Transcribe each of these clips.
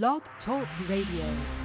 Blog Talk Radio.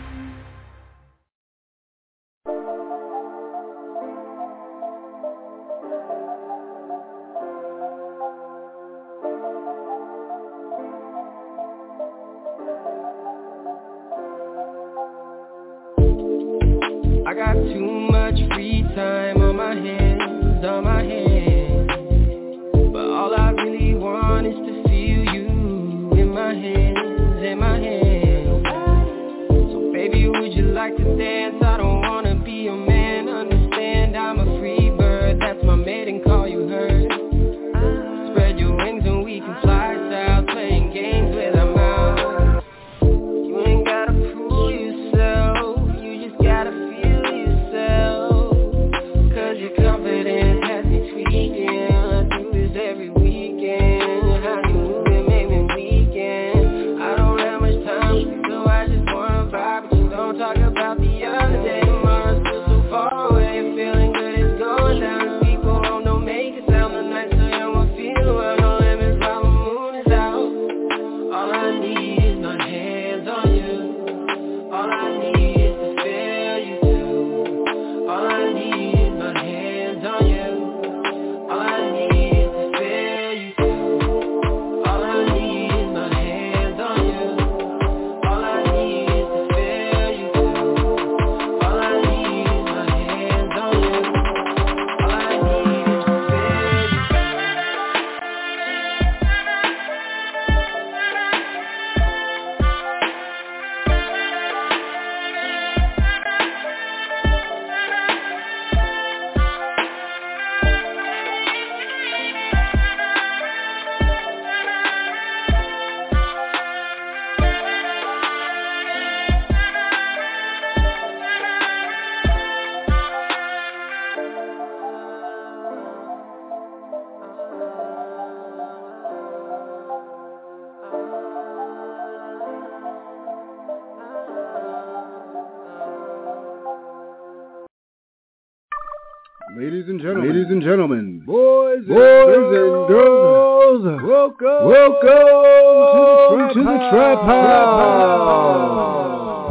Gentlemen, ladies and gentlemen, boys, and girls, welcome, welcome to the Trap House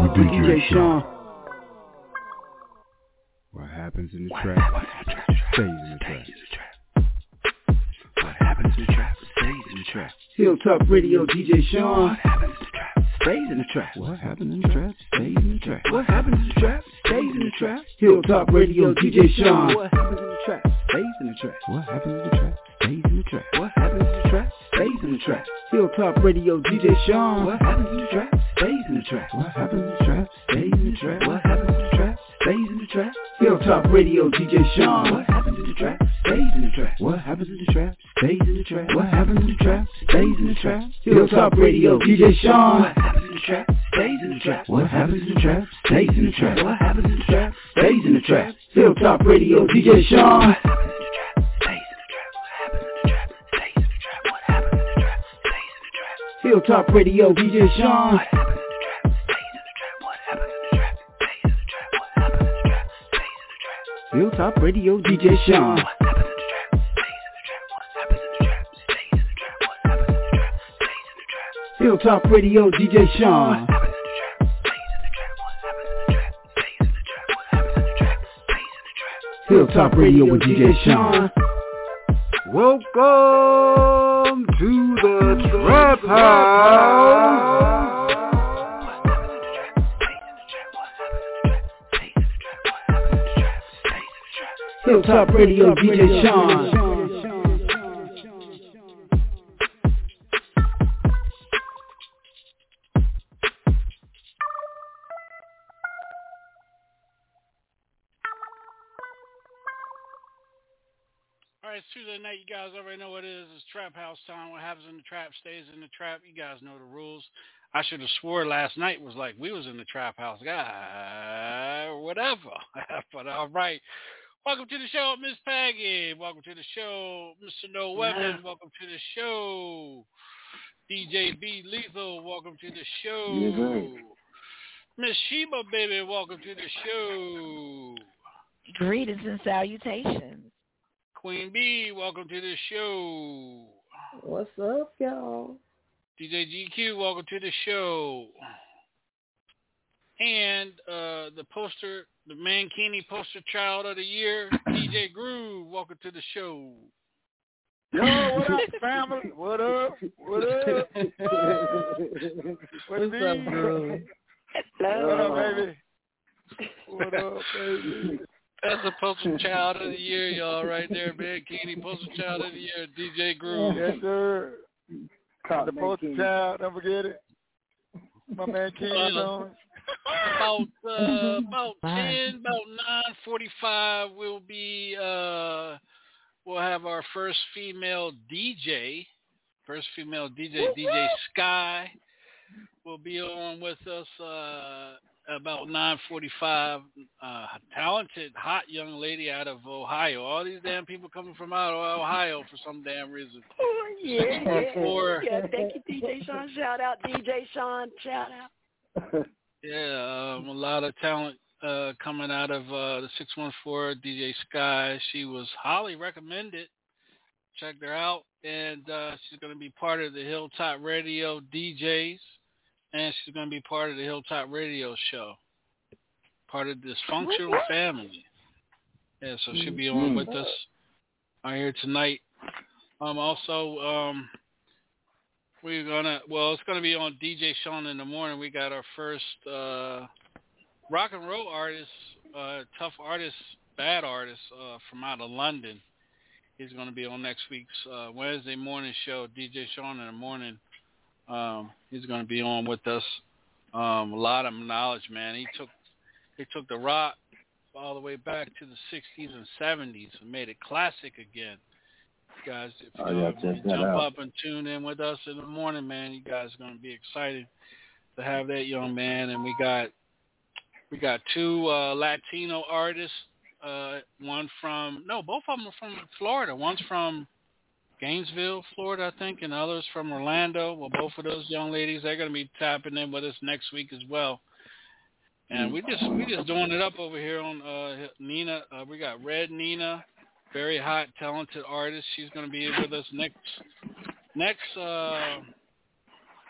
With DJ Sean. What happens in the trap stays in the trap. What happens in the trap stays in the trap. Hilltop Radio, DJ Sean. What happens in the trap stays in the trap. What happens in the trap stays in the trap. What happens in the trap stays in the trap. Hilltop Radio, DJ Sean. Trap. What happens in the trap stays in the trap. What happens in the trap stays in the trap. Hilltop Radio, DJ Sean. What happens in the trap stays in the trap. What happens in the trap stays in the trap. What happens in the trap stays in the trap. Hilltop Radio, DJ Sean. What happens in the trap stays in the trap. What happens in the trap stays in the trap. What happens in the trap stays in the trap. Hilltop Radio, DJ Sean. What happens in the trap stays in the trap. What happens in the trap stays in the trap. What happens in the trap stays in the trap. Hilltop Radio, DJ Sean. Trap stays in the trap. Hilltop Radio, DJ Sean. What happens in the trap stays in the trap. What happens in the trap stays in the trap. What happens in the trap stays in the trap. Hilltop Radio, DJ Sean. What happens in the trap stays in the trap. What happens in the trap stays in the trap. What happens in the trap stays in the trap. Hilltop Radio with DJ Sean. Welcome to the Trap House. Hilltop Radio, DJ Sean. Guys already know what it is. It's trap house time. What happens in the trap stays in the trap. You guys know the rules. I should have swore last night was like we was in the trap house. Ah, whatever. but all right. Welcome to the show, Miss Peggy. Welcome to the show, Mr. No Weapon. Welcome to the show, DJ B Lethal. Welcome to the show, Miss Sheba, baby. Welcome to the show. Greetings and salutations. Queen B, welcome to the show. What's up, y'all? DJ GQ, welcome to the show. and uh, the poster, the Mankini poster child of the year, DJ Groove. Welcome to the show. Yo, what up, family? What up? What up? What's up, bro? What up, baby? What up, baby? That's the poster child of the year, y'all, right there, Mankini poster child of the year, DJ Groove. Yes, sir. The poster child, don't forget it. My man Kenny's Uh, on. about uh, about ten, about nine forty-five, we'll be uh, we'll have our first female DJ, first female DJ, DJ Sky, will be on with us uh, about nine forty-five. Uh, talented, hot young lady out of Ohio. All these damn people coming from out of Ohio for some damn reason. Oh, yeah, yeah, Four. yeah. Thank you, DJ Sean. Shout out, DJ Sean. Shout out. Yeah, um, a lot of talent uh, coming out of uh, the 614 DJ Sky. She was highly recommended. Checked her out, and uh, she's going to be part of the Hilltop Radio DJs, and she's going to be part of the Hilltop Radio show, part of this functional family. Yeah, so she'll be on with us on here tonight. Um, also, um, we're gonna well, it's gonna be on DJ Sean in the morning. We got our first uh, rock and roll artist, uh, tough artist, bad artist uh, from out of London. He's gonna be on next week's uh, Wednesday morning show. DJ Sean in the morning. Um, he's gonna be on with us. Um, a lot of knowledge, man. He took he took the rock all the way back to the 60s and 70s and made it classic again. You guys, if you Oh, yeah, you jump out. up and tune in with us in the morning, man, you guys are gonna be excited to have that young man. And we got we got two uh, Latino artists. Uh, one from no, both of them are from Florida. One's from Gainesville, Florida, I think, and others from Orlando. Well, both of those young ladies, they're going to be tapping in with us next week as well. And we just we just doing it up over here on uh, Nina. Uh, we got Red Nina, very hot, talented artist. She's going to be with us next next uh,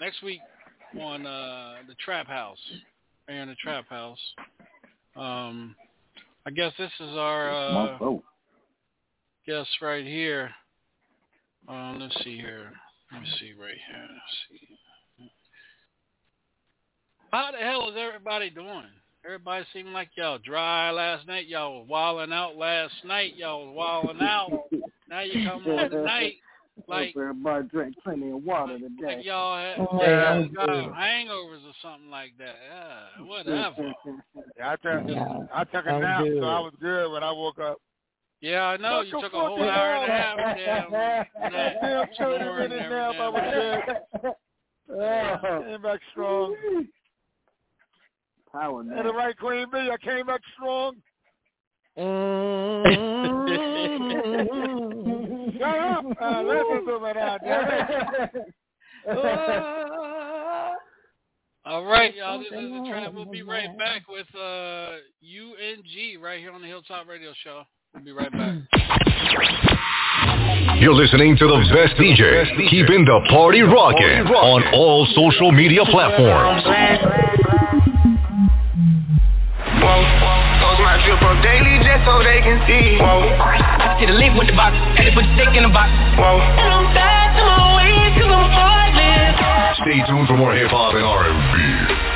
next week on uh, the Trap House, here in the Trap House. Um, I guess this is our uh, guest right here. Um, let's see here. Let me see right here. Let's see. How the hell is everybody doing? Everybody seemed like y'all dry last night. Y'all was wilding out last night. Y'all was wilding out. Now you come on tonight like everybody drink plenty of water like today. y'all had, Oh, y'all yeah. got hangovers or something like that. Yeah, whatever. Yeah, I took, Yeah, I took a I'm nap, good. so I was good when I woke up. Yeah, I know. You took a whole hour and a half. Damn. that Damn, thirty snore and minute nap, I was everything. good. Came back strong. Power And the right queen bee, I came back strong. Shut up. Uh, listen to me now, damn it. All right, y'all. This is the trap. We'll be right back with uh, UNG right here on the Hilltop Radio Show. We'll be right back. You're listening to the best DJ, keeping the party rocking on all social media platforms. Post my drip up daily just so they can see. Whoa. See the link with the box, and they put the stick in the box. Whoa. And I'm back to my ways, cause I'm heartless. Stay tuned for more hip hop and R&B.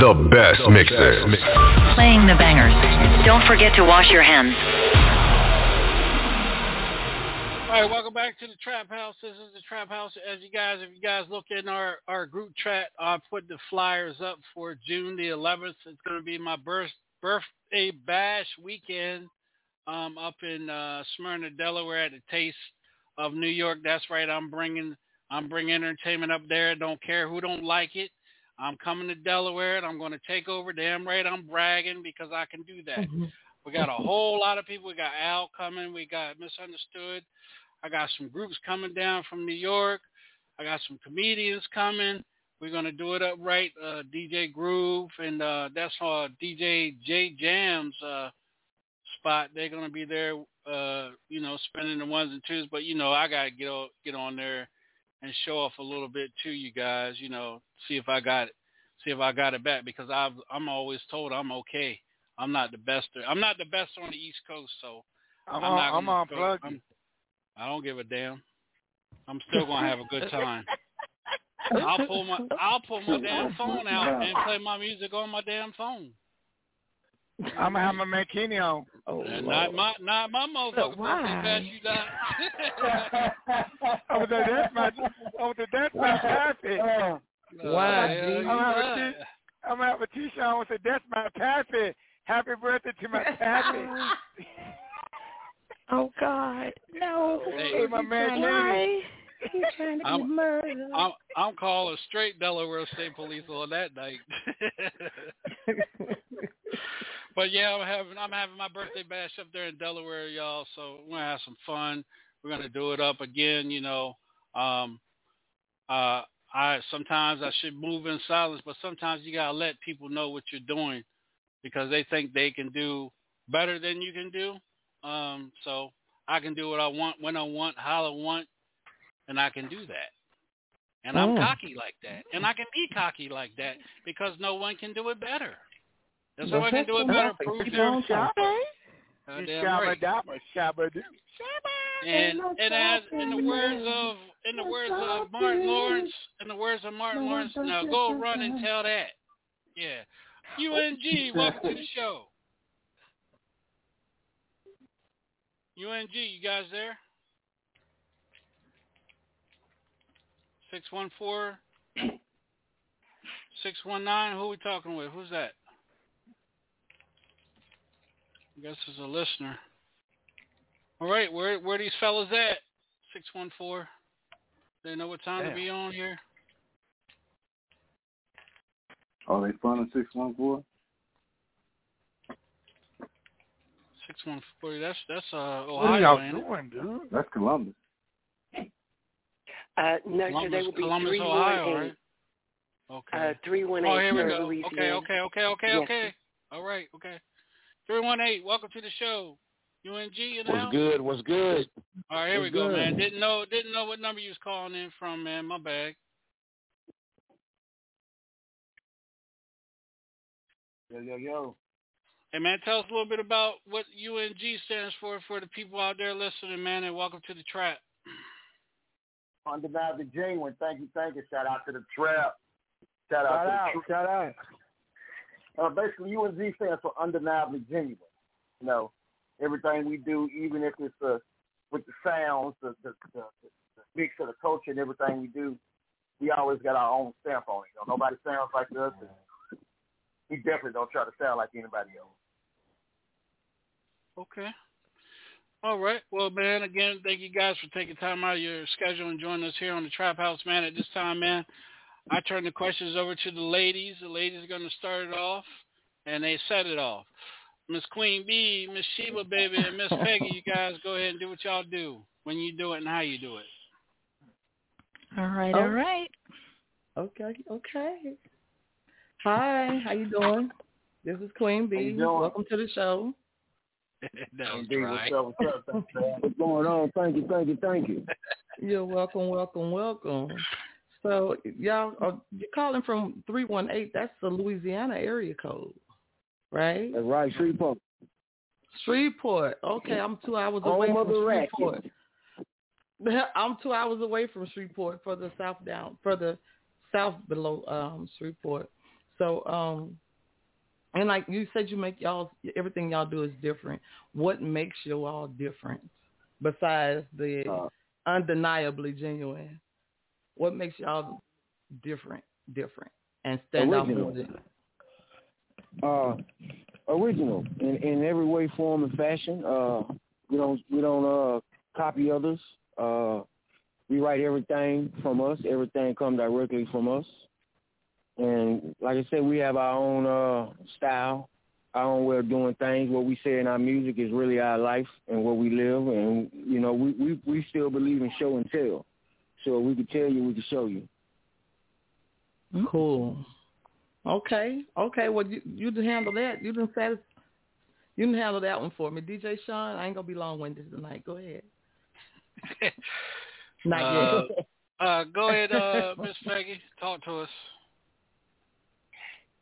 The best mixes. Playing the bangers. Don't forget to wash your hands. All right, welcome back to the Trap House. This is the Trap House. As you guys, if you guys look in our, our group chat, I put the flyers up for June the 11th. It's going to be my birth, birthday bash weekend um, up in uh, Smyrna, Delaware, at the Taste of New York. That's right. I'm bringing I'm bringing entertainment up there. Don't care who don't like it. I'm coming to Delaware and I'm going to take over. Damn right, I'm bragging because I can do that. We got a whole lot of people. We got Al coming. We got Misunderstood. I got some groups coming down from New York. I got some comedians coming. We're gonna do it up right. Uh, DJ Groove and uh, that's uh, DJ J Jam's uh, spot. They're gonna be there uh, you know, spending the ones and twos, but you know, I gotta get on, get on there and show off a little bit to you guys. You know, see if I got it, see if I got it back because I've I'm always told I'm okay. I'm not the best. I'm not the best on the East Coast, so I'm, I'm not I'm gonna on go- plug. I'm- I don't give a damn. I'm still gonna have a good time. I'll pull my I'll pull my damn phone out and play my music on my damn phone. I'm gonna have my mankini on. Oh, And not my not my motherfucker birthday bash you got. over there, that's my over there, that's my pappy. Why, Uh, G? I'm gonna have a t- I'm gonna have a t-shirt on with the that's my pappy. Happy birthday to my pappy. Oh God, no! Hey, my man, Why? He's trying to I'm- get murdered. I'm I'm calling straight Delaware State Police on that night. but yeah, I'm having I'm having my birthday bash up there in Delaware, y'all. So we're gonna have some fun. We're gonna do it up again. You know, um, uh, I sometimes I should move in silence, but sometimes you gotta let people know what you're doing because they think they can do better than you can do. Um, so I can do what I want when I want, how I want, and I can do that. And I'm Mm. cocky like that. And I can be cocky like that because no one can do it better. If Well, someone can do it better, that's prove keep them. on talking. You shabba dabba, shabba doo. And and as in the words of in the words of Martin Lawrence, in the words of Martin Lawrence, now go run and tell that. Yeah. UNG, welcome to the show. UNG, you guys there? Six one four six one nine. Who are we talking with? Who's that? I guess it's a listener. All right, where where these fellas at? Six one four. They know what time to be on here. Are they fun on six one four. Six one four. That's that's uh What are Ohio, y'all ain't it? doing, dude? That's Columbus. Uh, no, sir, Columbus, they will be Columbus, three Ohio, one right? Okay. Uh, three one eight. oh, here we go. Louisiana. Okay, okay, okay, okay, Yes, okay. All right, okay. Three one eight. Welcome to the show. UNG in the What's house. good? What's good? All right, here What's we go, good? man. Didn't know didn't know what number you was calling in from, man. My bag. Yo, yo, yo. Hey man, tell us a little bit about what UNG stands for for the people out there listening, man, and welcome to the trap. Undeniably genuine. Thank you, thank you. Shout out to the trap. Shout out Shout to out, the shout out. Uh, basically, UNG stands for undeniably genuine. You know, everything we do, even if it's uh, with the sounds, the, the, the, the mix of the culture and everything we do, we always got our own stamp on it. You know, nobody sounds like us, and we definitely don't try to sound like anybody else. Okay. All right. Well, man, again, thank you guys for taking time out of your schedule and joining us here on the Trap House, man. At this time, man, I turn the questions over to the ladies. The ladies are going to start it off, and they set it off. Miss Queen Bee, Miss Sheba, baby, and Miss Peggy, you guys go ahead and do what y'all do when you do it and how you do it. All right, Oh. all right. Okay, okay. Hi, how you doing? This is Queen How B. Welcome to the show. that was Indeed, right. what's up, what's up? What's going on? Thank you, thank you, thank you. You're welcome, welcome, welcome. So y'all, uh, you're calling from three one eight. That's the Louisiana area code, right? That's right, Shreveport. Shreveport. Okay, I'm two hours away of from racket. Shreveport. I'm two hours away from Shreveport, further south down, further south below um Shreveport. So, um, and like you said, you make y'all everything y'all do is different. What makes you all different besides the Uh, undeniably genuine? What makes y'all different, different, and stand out Original. from them? uh, original in, in every way, form, and fashion. Uh, we don't we don't uh, copy others. Uh, we write everything from us. Everything come directly from us. And like I said, we have our own uh, style, our own way of doing things. What we say in our music is really our life and what we live. And you know, we we, we still believe in show and tell. So if we can tell you, we can show you. Cool. Okay. Okay. Well, you you didn't handle that. You didn't satis- You can handle that one for me, DJ Sean. I ain't gonna be long winded tonight. Go ahead. Not Uh, yet. uh, go ahead, uh, Miss Peggy. Talk to us.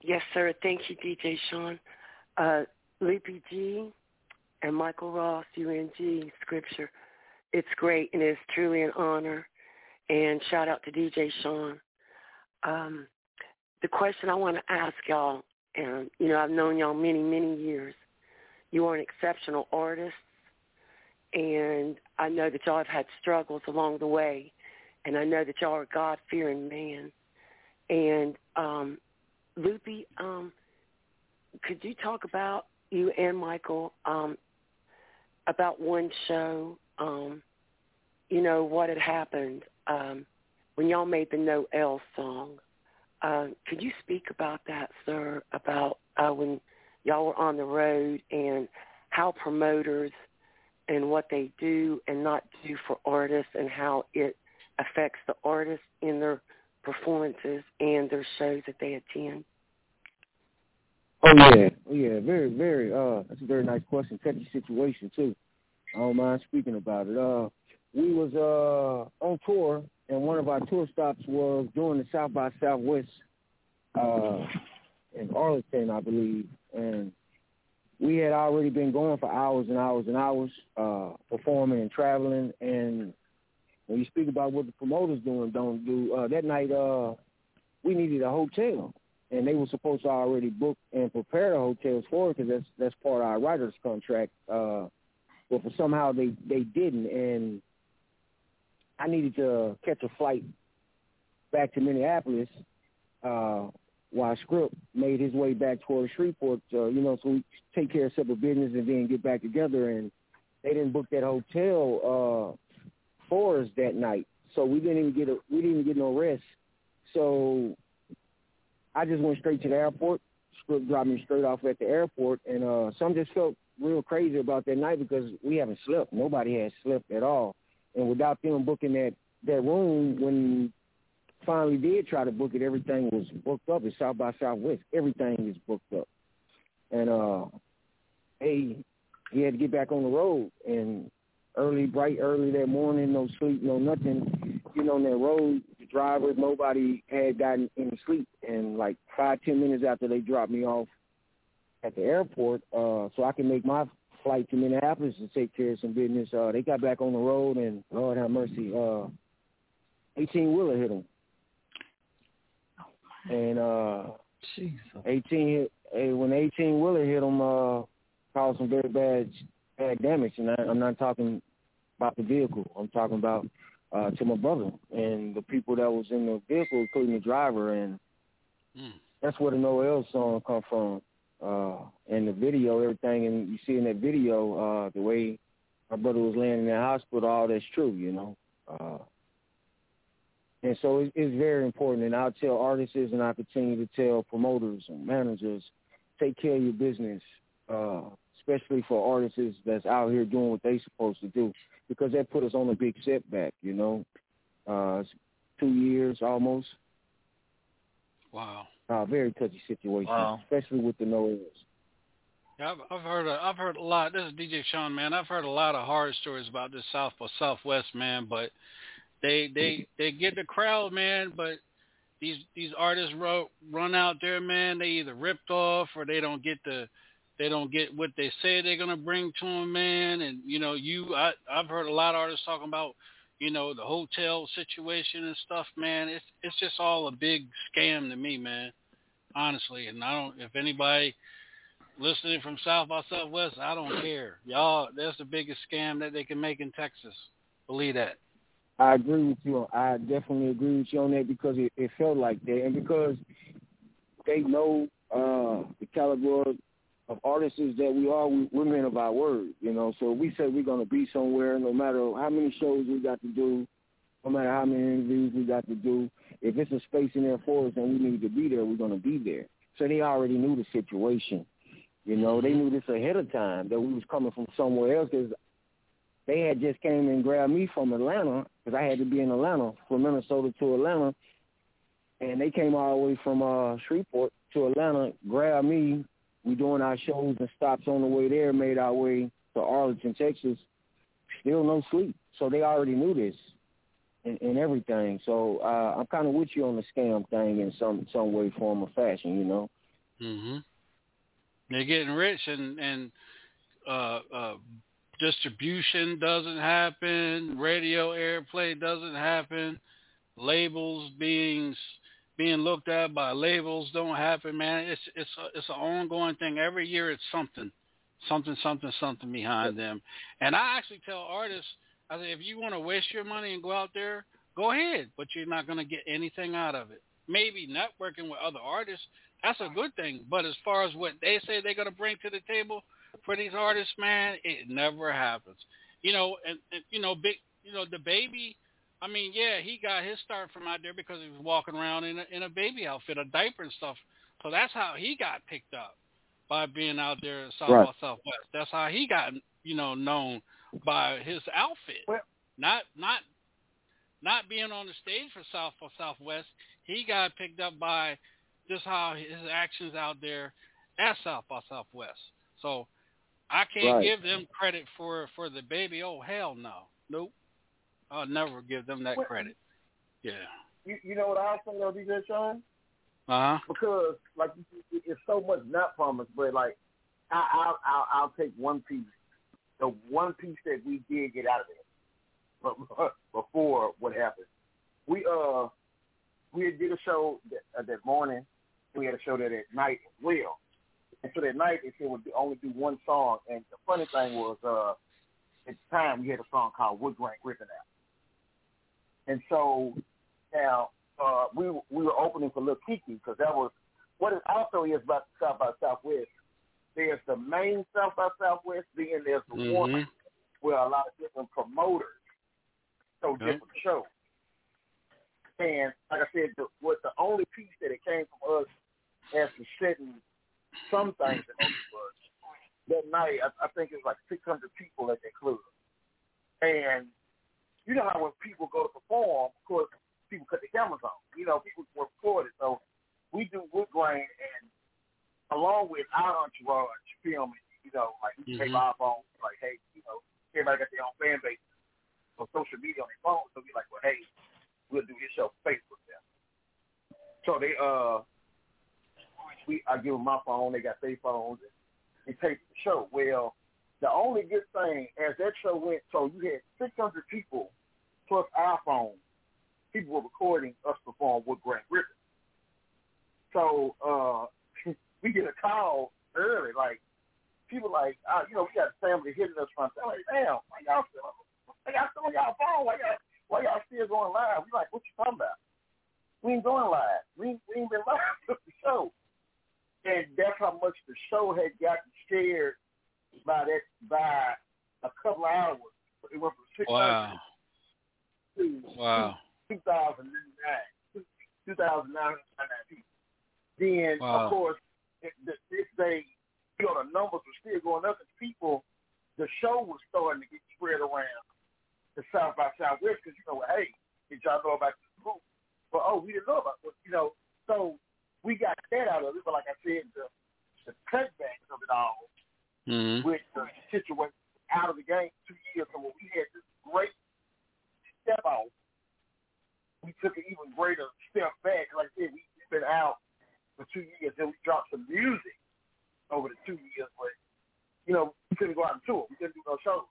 Yes, sir. Thank you, DJ Sean. Uh, Leapy G and Michael Ross, UNG, Scripture. It's great and it's truly an honor. And shout out to DJ Sean. Um, the question I want to ask y'all, and you know, I've known y'all many, many years. You are an exceptional artist, and I know that y'all have had struggles along the way, and I know that y'all are God-fearing man. And um, Loopy, um, could you talk about you and Michael um, about one show? Um, you know what had happened um, when y'all made the No L song. Uh, could you speak about that, sir? About uh, when y'all were on the road and how promoters and what they do and not do for artists and how it affects the artists in their performances and their shows that they attend. Oh yeah, oh yeah, very, very. Uh, that's a very nice question. Touchy situation too. I don't mind speaking about it. Uh, we was uh on tour, and one of our tour stops was during the South by Southwest uh, in Arlington, I believe, and we had already been going for hours and hours and hours, uh, performing and traveling. And when you speak about what the promoters do and don't do, uh, that night uh, we needed a hotel, and they were supposed to already book and prepare the hotels for it because that's that's part of our writers' contract. Uh, but for somehow they they didn't, and I needed to catch a flight back to Minneapolis uh, while Script made his way back towards Shreveport, uh, you know, so we take care of separate business and then get back together. And they didn't book that hotel uh, for us that night, so we didn't even get a we didn't get no rest. So I just went straight to the airport. Script dropped me straight off at the airport, and uh, some just felt real crazy about that night because we haven't slept. Nobody has slept at all, and without them booking that that room when finally did try to book it, everything was booked up. It's South by Southwest. Everything is booked up. And uh hey, he had to get back on the road and early, bright early that morning, no sleep, no nothing. Know, on that road, the drivers, nobody had gotten any sleep. And like five, ten minutes after they dropped me off at the airport, uh, so I can make my flight to Minneapolis to take care of some business, uh, they got back on the road and Lord have mercy, uh, 18 wheeler hit them and uh, Jesus. eighteen hit eh, when eighteen wheeler hit him, uh, caused some very bad bad damage. And I, I'm not talking about the vehicle. I'm talking about uh, to my brother and the people that was in the vehicle, including the driver. And Mm. that's where the Noel song come from. Uh, and the video, everything, and you see in that video, uh, the way my brother was laying in that hospital, all that's true, you know. Uh, and so it, it's very important. And I'll tell artists and I continue to tell promoters and managers, take care of your business, uh, especially for artists that's out here doing what they supposed to do, because that put us on a big setback, you know. Uh, two years almost. Wow. Uh, very touchy situation, Wow. especially with the Noels. Yeah, I've, I've heard a, I've heard a lot. This is DJ Sean, man. I've heard a lot of horror stories about this South or Southwest, man. But they they they get the crowd, man. But these these artists ro- run out there, man. They either ripped off or they don't get the they don't get what they say they're gonna bring to them, man. And you know, you I I've heard a lot of artists talking about you know the hotel situation and stuff, man. It's it's just all a big scam to me, man. Honestly, and I don't if anybody listening from South by Southwest, I don't care. Y'all, that's the biggest scam that they can make in Texas. Believe that. I agree with you. I definitely agree with you on that because it, it felt like that, and because they know uh, the caliber of artists that we are. We, we're men of our word, you know. So we say we're going to be somewhere, no matter how many shows we got to do, no matter how many interviews we got to do, if it's a space in there for us and we need to be there, we're going to be there. So they already knew the situation. You know, they knew this ahead of time that we was coming from somewhere else because they had just came and grabbed me from Atlanta because I had to be in Atlanta from Minnesota to Atlanta, and they came all the way from uh Shreveport to Atlanta, grabbed me, we doing our shows and stops on the way there, made our way to Arlington, Texas. Still no sleep. So they already knew this and, and everything. So uh, I'm kind of with you on the scam thing in some some way, form, or fashion. You know. Mhm. They're getting rich, and and uh, uh, distribution doesn't happen, radio airplay doesn't happen, labels being being looked at by labels don't happen, man. It's it's a, it's an ongoing thing. Every year, it's something, something, something, something behind them. And I actually tell artists, I say, if you want to waste your money and go out there, go ahead, but you're not going to get anything out of it. Maybe networking with other artists, that's a good thing. But as far as what they say they're going to bring to the table for these artists, man, it never happens. You know, and, and you know, big, you know, the baby. I mean, yeah, he got his start from out there because he was walking around in a, in a baby outfit, a diaper and stuff. So that's how he got picked up by being out there in South Right. by Southwest. That's how he got, you know, known by his outfit. not not not being on the stage for South by Southwest. He got picked up by just how his actions out there at South by Southwest. So I can't Right. give them credit for for the baby. Oh hell no, nope. I'll never give them that Well- credit. Yeah. You, you know what I say though, DJ Sean? Uh huh. Because like it's so much not promised, but like I, I'll, I'll I'll take one piece, the one piece that we did get out of it, before what happened, we uh we did a show that, uh, that morning. We had a show that at night as well. And so that night they said we'd only do one song. And the funny thing was, uh, at the time we had a song called Wood Grain Ripping Out. And so now uh, we we were opening for Lil Keke because that was what it also is about South by Southwest. There's the main South by Southwest, then there's the one Mhm. where a lot of different promoters show Okay. different shows. And like I said, the, what the only piece that it came from us as to setting some things in was that night. I, I think it was like 600 people at that club, and you know how when people go to perform, of course, people cut the cameras on. You know, people were recorded, so we do wood grain and along with our entourage filming. You know, like we take Mhm. our phones, like hey, you know, everybody got their own fan base on social media on their phones, so we like, well, hey, we'll do this show Facebook now. So they uh, we I give them my phone, they got their phones, and, and tape the show. Well, the only good thing as that show went, so you had 600 people plus our phone. People were recording us perform with Grant Griffin. So uh, we get a call early, like people like, uh, you know, we got a family hitting us from. I'm like, damn, why y'all still, why y'all still on y'all phone? Why y'all, why y'all still going live? We like, what you talking about? We ain't going live. We ain't, we ain't been live with the show. And that's how much the show had gotten scared by that by a couple of hours. It went from six Wow. to Wow. 2009, 2,999 people. Then, Wow. of course, it, the, this day, you know, the numbers were still going up. And people, the show was starting to get spread around the South by Southwest because, you know, hey, did y'all know about this group? Well, oh, we didn't know about it. You know, so we got that out of it. But like I said, the, the cutbacks of it all Mhm. with the situation out of the game two years ago when we had this great step out, we took an even greater step back. Like I said, we, we've been out for two years and we dropped some music over the two years, but you know, we couldn't go out and tour. We couldn't do no shows.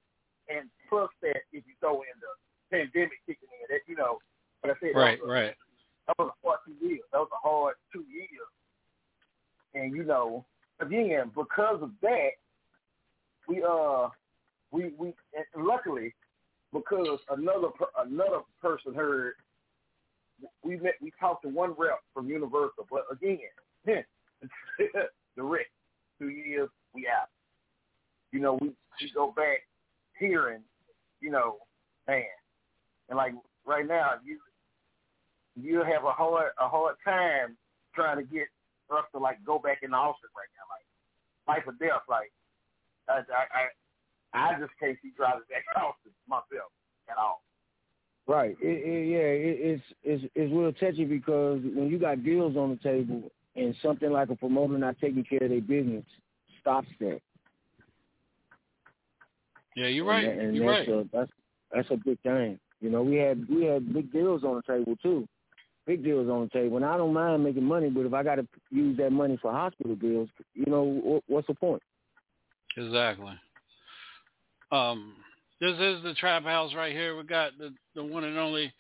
And plus that if you throw in the pandemic kicking in, that you know, like I said, Right. that was a, Right. that was a hard two years. That was a hard two years. And you know, again, because of that, we uh we we and luckily because another another person heard we met we talked to one rep from Universal, but again, the Rick, two years we out. You know, we we go back hearing, you know, man, and like right now you you have a hard a hard time trying to get us to like go back in Austin right now, like life or death, like I I I, I just can't see driving back to myself at all. Right. It, it, yeah, it, it's it's it's real touchy because when you got deals on the table and and something like a promoter not taking care of their business stops that. Yeah, you're right. that- And, you're that's right. a that's that's a big thing. You know, we had we had big deals on the table too. Big deals on the table. And I don't mind making money, but if I got to use that money for hospital bills, you know, what, what's the point? Exactly. Um, this is the trap house right here. We got the the one and only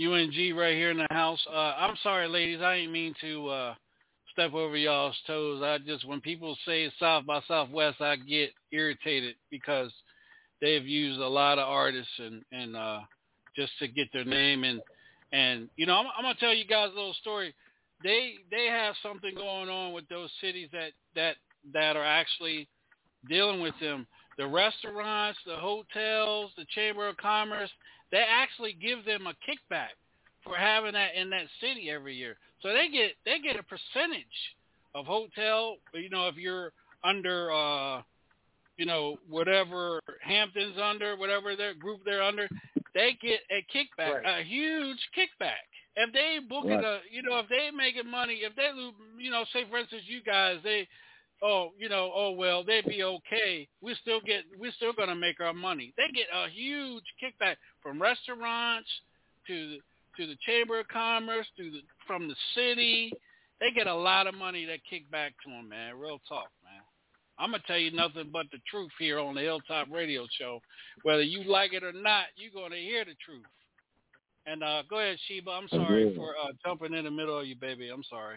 UNG right here in the house. Uh, I'm sorry, ladies. I ain't mean to uh, step over y'all's toes. I just when people say South by Southwest, I get irritated because they've used a lot of artists and and uh, just to get their name and and you know I'm, I'm gonna tell you guys a little story. They they have something going on with those cities that that that are actually dealing with them. The restaurants, the hotels, the Chamber of Commerce, they actually give them a kickback for having that in that city every year. So they get they get a percentage of hotel. You know, if you're under, uh, you know, whatever Hamptons under, whatever their group they're under, they get a kickback, a huge kickback. If they book Right. a, you know, if they making money, if they, lose, you know, say for instance, you guys, they oh, you know, oh well, they'd be okay. We still get, we're still gonna make our money. They get a huge kickback from restaurants to to the Chamber of Commerce, to the from the city. They get a lot of money that kick back to them, man. Real talk, man. I'm gonna tell you nothing but the truth here on the Hilltop Radio Show. Whether you like it or not, you're gonna hear the truth. And uh, go ahead, Sheba. I'm sorry for uh, jumping in the middle of you, baby. I'm sorry.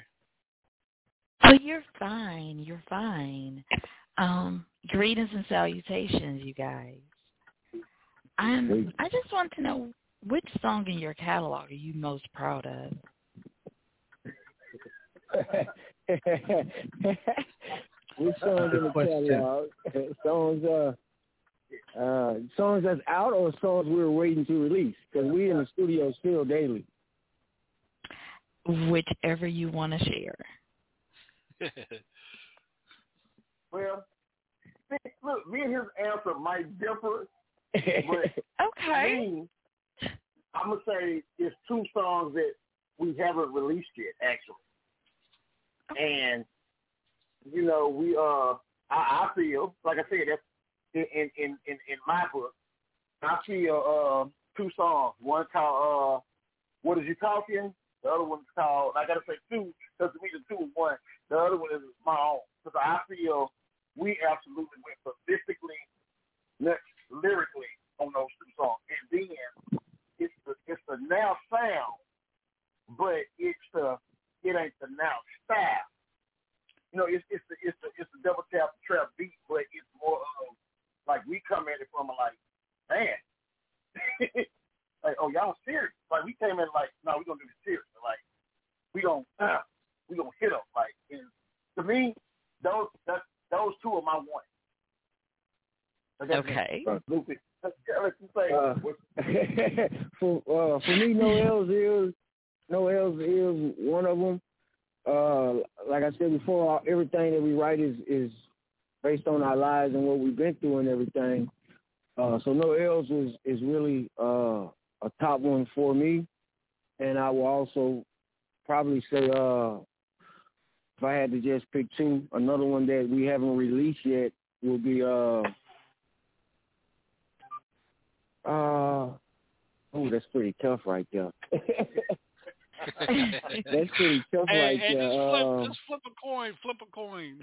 Oh, you're fine. You're fine. Um, greetings and salutations, you guys. I'm. I just want to know which song in your catalog are you most proud of? Which songs in the catalog? songs, uh, uh, songs that's out or songs we're waiting to release? Because we in the studio still daily. Whichever you want to share. Well, look, me and his answer might differ, but okay. me, I'm gonna say it's two songs that we haven't released yet, actually. And you know, we uh, I, I feel like I said that's in in in in, in my book. I feel uh two songs. One called uh, "What Is You Talking." The other one's called. I gotta say two because to me the two is one. The other one is my own because I feel we absolutely went ballistically lyrically on those two songs. And then it's the it's the now sound, but it's the it ain't the now style. You know, it's it's the it's the it's the double tap trap beat, but it's more of like we come at it from a like, man, like oh y'all serious? Like we came in like, no, we gonna do this serious. Like we gonna uh, we gonna hit them. Like and to me, those that those two are my one. Okay. Lucy, let's say. Uh, for uh, for me, no L's is no L's is one of them. Uh, like I said before, everything that we write is is based on our lives and what we've been through and everything. Uh, so no L's is is really uh, a top one for me, and I will also probably say uh, if I had to just pick two, another one that we haven't released yet will be uh, uh, oh, that's pretty tough right there. that's pretty tough hey, right hey, there. just flip, Uh, just flip a coin, flip a coin.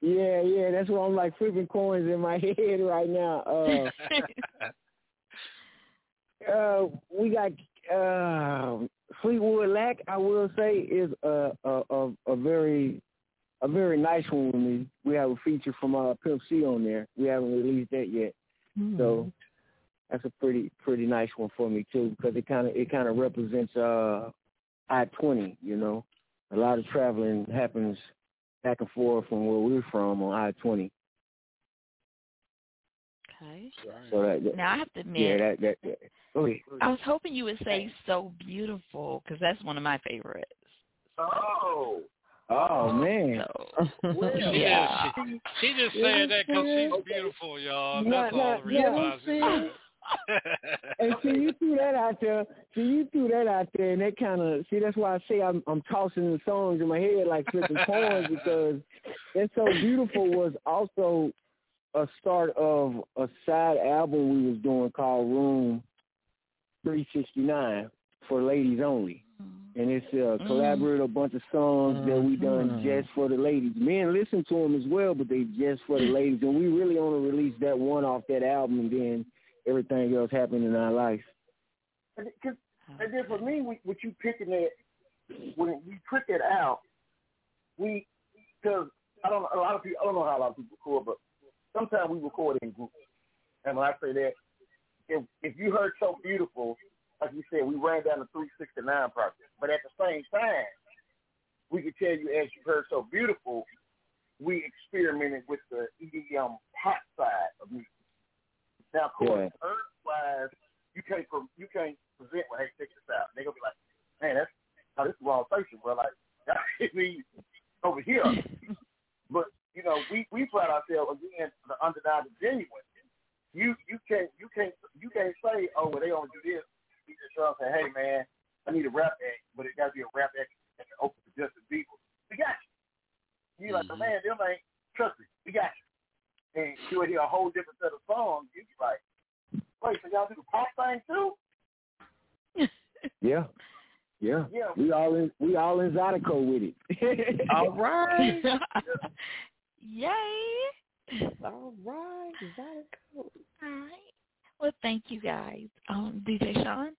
yeah, yeah, that's why I'm like flipping coins in my head right now. Uh, uh, we got uh, Fleetwood Lack. I will say is a a, a a very a very nice one with me. We have a feature from uh, Pimp C on there. We haven't released that yet, so that's a pretty pretty nice one for me too because it kind of it kind of represents uh I twenty. You know, a lot of traveling happens back and forth from where we're from on I twenty. Okay. So that, that Now I have to admit, yeah, that that. that go ahead. I was hoping you would say "so beautiful" because that's one of my favorites. Oh. Oh man. She yeah. just, she, she just saying that because she's beautiful, y'all. Nah, That's all the reason yeah, why she's see? saying it. and see, you threw that out there. See, you threw that out there, and that kind of see. That's why I say I'm I'm tossing the songs in my head like flipping coins because "It's So Beautiful" was also a start of a side album we was doing called Room 369 for ladies only. And it's a Mm. collaborative a bunch of songs that we done Mhm. just for the ladies. Men listen to them as well, but they just for the ladies. And we really only released that one off that album, and then everything else happened in our life. And, 'cause- and then for me, we, with you picking that, when we put that out, we because I don't a lot of people I don't know how a lot of people record, but sometimes we record in groups. And when I say that, if if you heard so beautiful, like you said, we ran down the three sixty nine project. But at the same time, we could tell you as you heard so beautiful, we experimented with the EDM pop side of music. Now, of course, earth wise, you can't pro- you can't present with hey check this out. They gonna be like, man, that's oh, this is the wrong station, bro. Like, that hit me over here. but you know, we we pride ourselves again the underdog, the genuine. You you can't you can't you can't say oh well they only do this. You just try to say hey man I need a rap act, but it got to be a rap act that can open for Justin Bieber. We got you. You like the man them ain't trust me. We got you. And you would hear a whole different set of songs. You be like, wait, so y'all do the pop thing too? Yeah. Yeah. Yeah. We all in we all in Zydeco with it. All right. Yay. All right. Is that a code? All right. Well, thank you guys. Um, DJ Sean.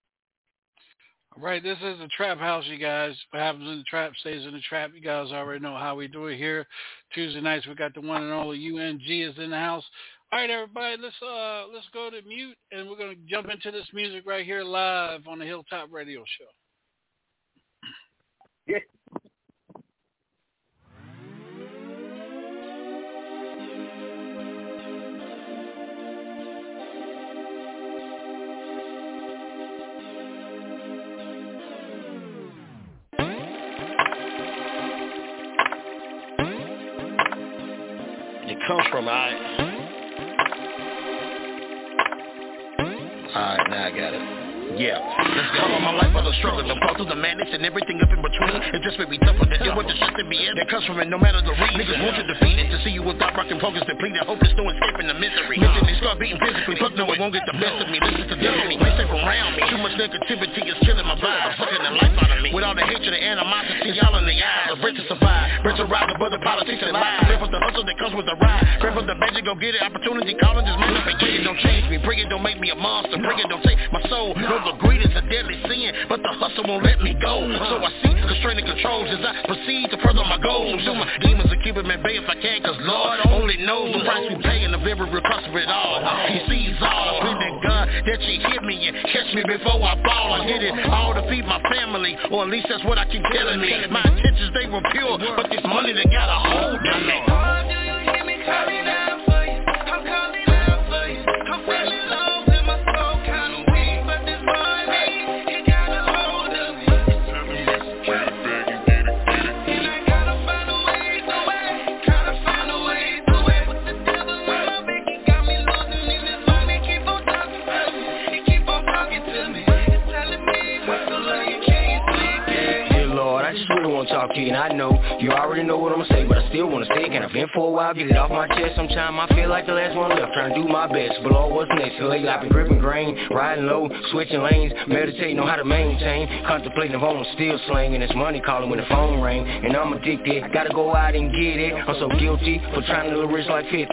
All right, this is the Trap House, you guys. What happens in the trap stays in the trap. You guys already know how we do it here. Tuesday nights, we got the one and only UNG is in the house. All right, everybody, let's uh let's go to mute, and we're gonna jump into this music right here live on the Hilltop Radio Show. Comes from I. Alright, now I got it. Yeah, let's go. All my life I was struggling, the fall through the madness and everything up in between. It just made me tougher to deal with the shit that be in. That comes from it, no matter the reason. Niggas want you defeated to see you without rocking focus, depleted, hopeless, no escaping the misery. Mentally start beating physically, fuck no, it won't get the best of me. Listen to destiny, please stay around me. Too much negativity is killing my vibe, sucking the life out of me. With all the hatred and animosity, y'all in the eyes. A bridge to survive, bridge to ride, but the politics and lies. Pray for the hustle that comes with the ride. Pray for the magic, go get it. Opportunity calling, just it. Bring it, don't change me. Bring it, don't make me a monster. Bring it, don't take my soul. No, the greed is a deadly sin, but the hustle won't let me go. So I seek constraining controls as I proceed to further my goals. So my demons will keep them at bay if I can, cause Lord only knows the price we pay and the very cost of it all. He sees all. Pray that God that you hear me and catch me before I fall. I did it all to feed my family, or at least that's what I keep telling me. My intentions, they were pure, but this money, they got a hold on me. I know. You already know what I'm gonna say, but I still wanna say and I've been for a while, get it off my chest? Sometime I feel like the last one left, trying to do my best. But Lord, what's next? Lately I've been gripping grain, riding low, switching lanes, meditating on how to maintain, contemplating if I'm still slanging this money calling when the phone ring, and I'm addicted. I gotta go out and get it. I'm so guilty for trying to live rich like 50,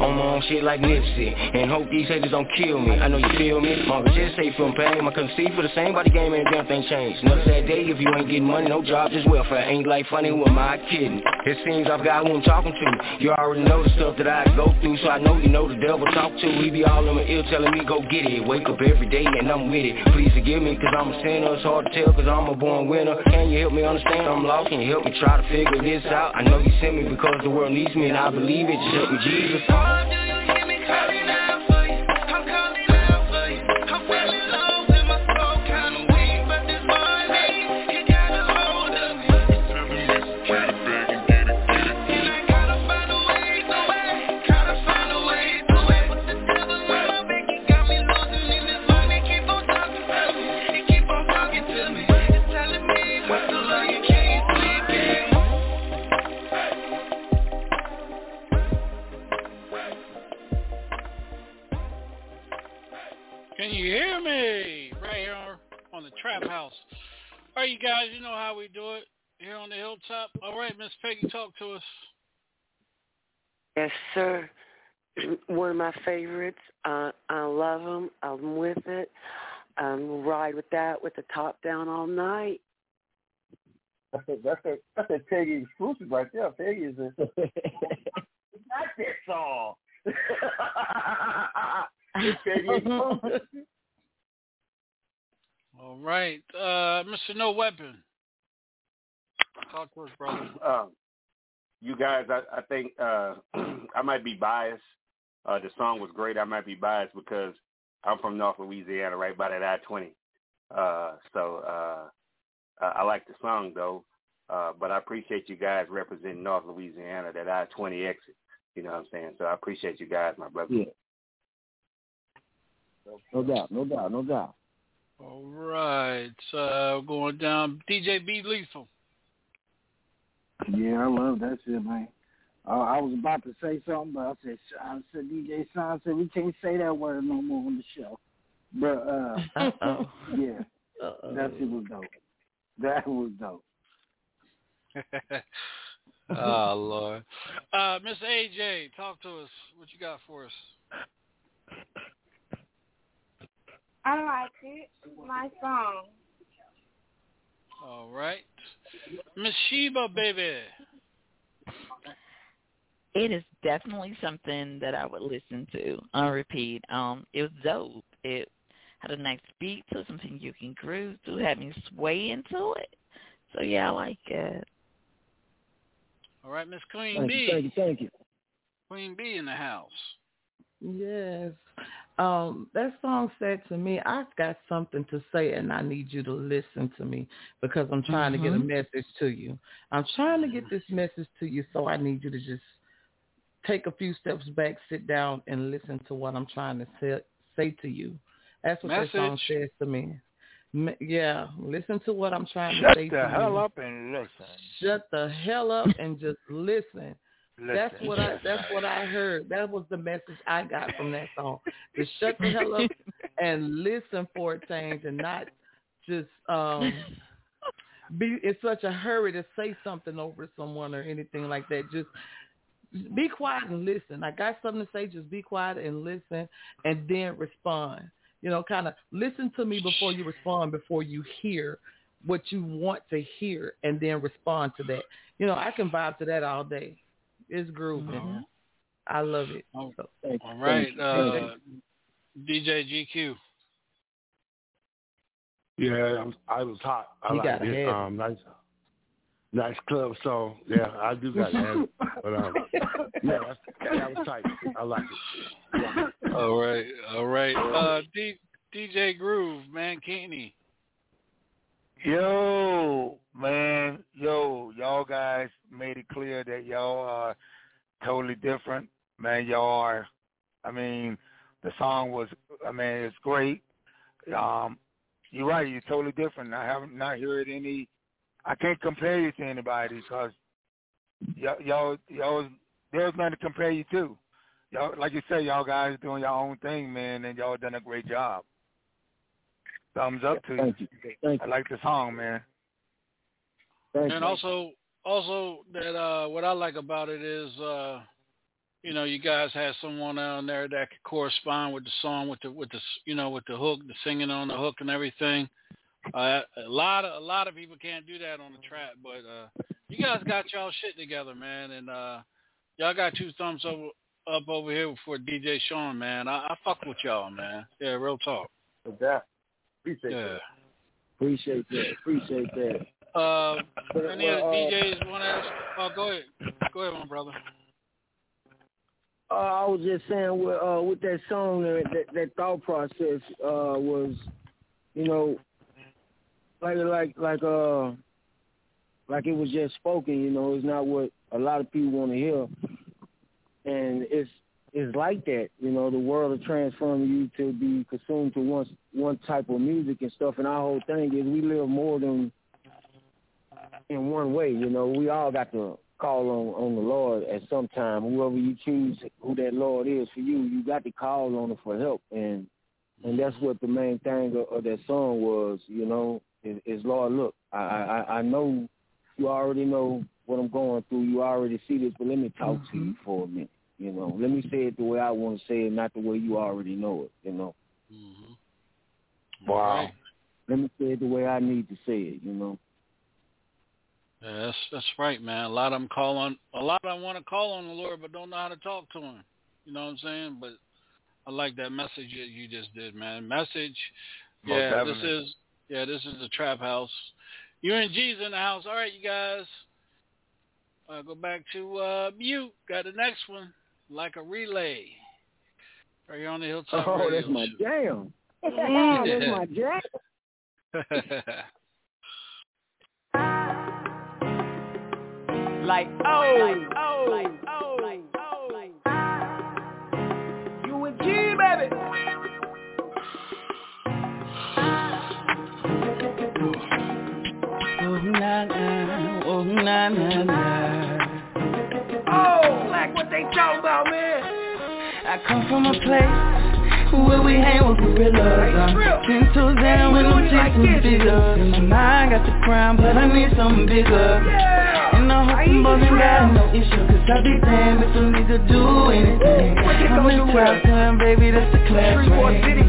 on my own shit like Nipsey, and hope these haters don't kill me. I know you feel me. My just say from pain, I couldn't see for the same, body game ain't damn thing changed. Another sad day if you ain't getting money, no job, just welfare. Ain't like funny, who am I kidding? It seems I've got who I'm talking to. You You already know the stuff that I go through, so I know you know the devil talk to. He be all in my ear telling me go get it. Wake up every day and I'm with it. Please forgive me cause I'm a sinner. It's hard to tell cause I'm a born winner. Can you help me understand I'm lost? Can you help me try to figure this out? I know you sent me because the world needs me and I believe it. Just help me, Jesus. Yes, sir. One of my favorites. Uh, I love them. I'm with it. Um, ride with that with the top down all night. That's a that's a that's a Peggy exclusive right there. Peggy is a not that song. Peggy exclusive. All right, uh, Mr. No Weapon. Talk to us, brother. Um, you guys, I, I think uh, I might be biased. Uh, the song was great. I might be biased because I'm from North Louisiana, right by that I-20. Uh, so uh, I, I like the song though, uh, but I appreciate you guys representing North Louisiana, that I-20 exit. You know what I'm saying? So I appreciate you guys, my brother. Yeah. No doubt, no doubt, no doubt. All right, uh, going down. DJ B Lethal. Yeah, I love that shit, man. Uh, I was about to say something, but I said, I said DJ Sean said we can't say that word no more on the show. But uh, Uh-oh. yeah, Uh-oh. that shit was dope. That was dope. oh Lord. Uh, Miss AJ, talk to us. What you got for us? I like it. My song. All right, Miss Sheba, baby. It is definitely something that I would listen to on repeat. Um, it was dope. It had a nice beat to something you can groove to, having sway into it. So yeah, I like it. All right, Miss Queen Thank B. you, thank you, thank you. Queen B in the house. Yes. Um, that song said to me, I've got something to say and I need you to listen to me because I'm trying to get a Mhm. message to you. I'm trying to get this message to you, so I need you to just take a few steps back, sit down, and listen to what I'm trying to say, say to you. That's what that song says to me. Yeah, listen to what I'm trying Shut to say Shut the hell you. up and listen. Shut the hell up and just listen. That's what I that's what I heard. That was the message I got from that song. To shut the hell up and listen for a change and not just um be in such a hurry to say something over someone or anything like that. Just be quiet and listen. I got something to say, just be quiet and listen and then respond. You know, kind of listen to me before you respond, before you hear what you want to hear and then respond to that. You know, I can vibe to that all day. It's grooving. Mhm. I love it. Oh, So, All right, uh, DJ GQ. Yeah, I'm, I was hot. I You like it. Um, nice, nice club song. Yeah, I do got to it. But um, yeah, that's, that was tight. I like it. All right, all right. Uh, D, DJ Groove, man, Keeney. Yo, man, yo, y'all guys made it clear that y'all are totally different. Man, y'all are. I mean, the song was. I mean, it's great. Um, you're right. You're totally different. I haven't not heard any. I can't compare you to anybody because y'all, y'all, y'all there's nothing to compare you to. Y'all, like you said, y'all guys doing your own thing, man, and y'all done a great job. Thumbs up to Thank you. you. Thank I you. like the song, man. Thank And you. also, also that uh, what I like about it is, uh, you know, you guys had someone down there that could correspond with the song, with the with the you know with the hook, the singing on the hook and everything. Uh, a lot of a lot of people can't do that on the track, but uh, you guys got y'all shit together, man, and uh, y'all got two thumbs up up over here for DJ Sean, man. I, I fuck with y'all, man. Yeah, real talk. No doubt. Appreciate Yeah. that. Appreciate that. Appreciate that. Uh, any other DJs want to ask? Oh, go ahead. Go ahead, my brother. Uh, I was just saying with uh, with that song, that, that that thought process uh, was, you know, like like like uh, like it was just spoken. You know, it's not what a lot of people want to hear, and it's it's like that. You know, the world will transform you to be consumed to one one type of music and stuff. And our whole thing is we live more than in one way. You know, we all got to call on on the Lord at some time. Whoever you choose, who that Lord is for you, you got to call on him for help, and and that's that's what the main thing of, of that song was. You know, is, is Lord, look, I, I I know you already know what I'm going through. You already see this, but let me talk to you for a minute. You know, let me say it the way I want to say it, not the way you already know it. You know. Mm-hmm. Wow. Let me say it the way I need to say it. You know. Yeah, that's that's right, man. A lot of them call on a lot of them want to call on the Lord, but don't know how to talk to Him. You know what I'm saying? But I like that message that you just did, man. Message. Most Yeah, this is yeah, this is the trap house. UNG's in the house. All right, you guys. Uh, go back to uh, mute. Got the next one, like a relay. Are you on the Hilltop Oh, Radio that's my Show. jam. Yeah. that's my jam. Like oh, like oh, like oh, like oh, like You and G, baby. Oh na na, oh na na na. Oh, like what they talking about, man? I come from a place where we hang with gorillas. I'm ten toes down with them chicks and figures. In my mind got the crown, but I need something bigger. And I hope them boys ain't got no issue, cause I be damned if a nigga do anything. I'm the top gun, baby, that's the class ring. Baby,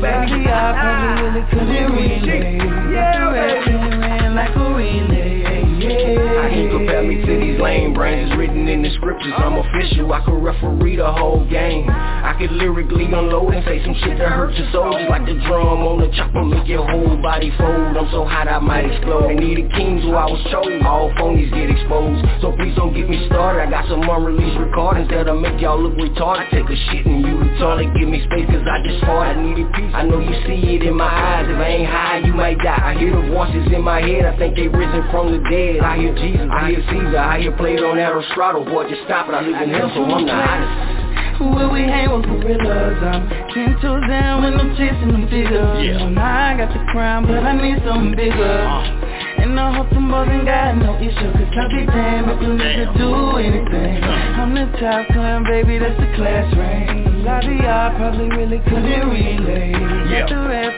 I probably really couldn't relay. Got the rap and ran like a relay. Yeah. I can compare me to these lame brains written in the scriptures. I'm official, I could referee the whole game. I could lyrically unload and say some shit that hurts your soul. Just like the drum on the chopper, make your whole body fold. I'm so hot I might explode. They needed kings who I was chosen. All phonies get exposed. So please don't get me started. I got some unreleased recordings that'll make y'all look retarded. I take a shit and you retarded. Give me space cause I just fought. I needed peace. I know you see it in my eyes. If I ain't high, you might die. I hear the voices in my head. I think they risen from the dead. I hear Jesus. I hear Caesar. I hear Plato and Aristotle. Boy, just stop it. I live in hell, so I'm the hottest. Where we hang with gorillas I'm ten toes down when I'm chasing them figures Yeah. Now I got the crown but I need something bigger Uh. And I hope them boys ain't got no issue Cause I be damned if a nigga do anything I'm the top gun baby that's the class range A lot of y'all probably really couldn't relate Yeah. Got the rap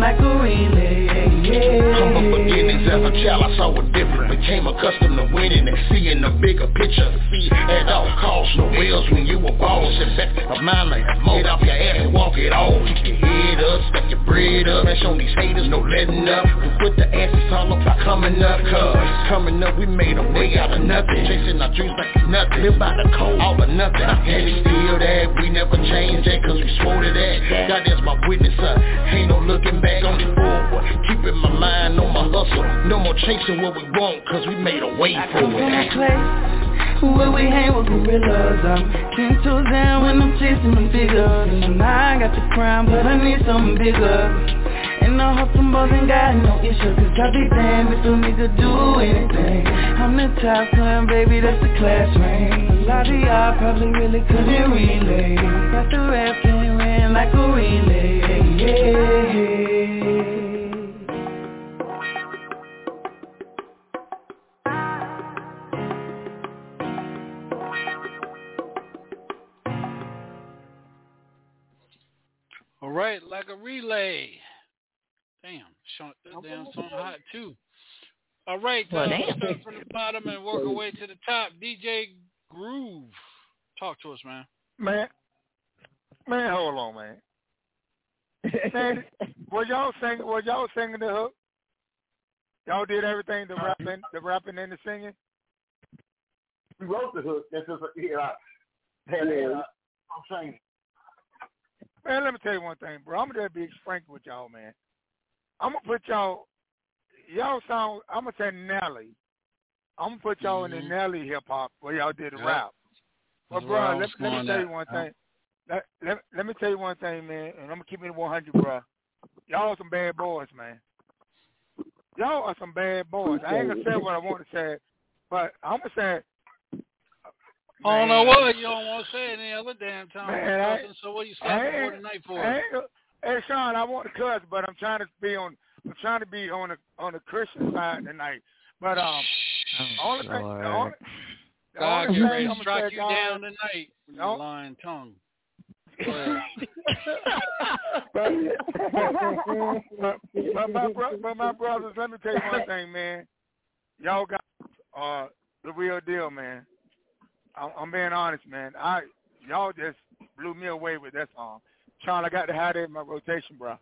like a relay. Humble beginnings as a child, I saw it different. Became accustomed to winning and seeing the bigger picture. At all costs, no wheels when you a boss. In a mind like get off your ass and walk it off. Keep your head up, stack your bread up. Smash on these haters, no letting up. Put the asses all up, coming up. Coming up, we made a way out of nothing. Chasing our dreams like nothing. Live by the code, all or nothing. And it's still that, we never change we swore to that. God is my witness, uh, ain't no looking back on the forward. Keeping my mind on my hustle. No more chasing what we want, cause we made a way for it. where we hang with gorillas I'm ten toes down when I'm chasing them figures And I got the crown but I need something bigger And I hope them boys ain't got no issue Cause I be damned if a nigga do anything I'm the top gun baby that's the class range A probably really couldn't relate Got the rap and ran like a relay. All right, like a relay. Damn, Sean, that damn song hot too. All right, Well, uh, we'll start from the bottom and work our way to the top. DJ Groove, talk to us, man. Man, man, hold on, man. Man, were y'all singing? Were y'all singing the hook? Y'all did everything, the rapping, the rapping and the singing. We wrote the hook. That's just yeah. And uh, I'm saying Man, let me tell you one thing, bro. I'm gonna be frank with y'all, man. I'm gonna put y'all, y'all sound. I'm gonna say Nelly. I'm gonna put y'all in the Nelly hip hop where y'all did the Yeah. rap. But bro, let, let me tell you one thing. Let, let, let me tell you one thing, man, and I'm gonna keep it 100, bro. Y'all are some bad boys, man. Y'all are some bad boys. I ain't gonna say what I want to say, but I'm gonna say. I don't know what you don't want to say any other damn time. Man, I- so what you I slapping for tonight for? I ain't- Hey Sean, I want to cuss, but I'm trying to be on. I'm trying to be on the on the Christian side tonight. But um, only thing, the only, the God only get thing I'm gonna strike say, you guys, down tonight with your No. lying tongue. But, but, my but my brothers, let me tell you one thing, man. Y'all got uh the real deal, man. I'm, I'm being honest, man. I y'all just blew me away with that song. Sean, I got to have it in my rotation, bro.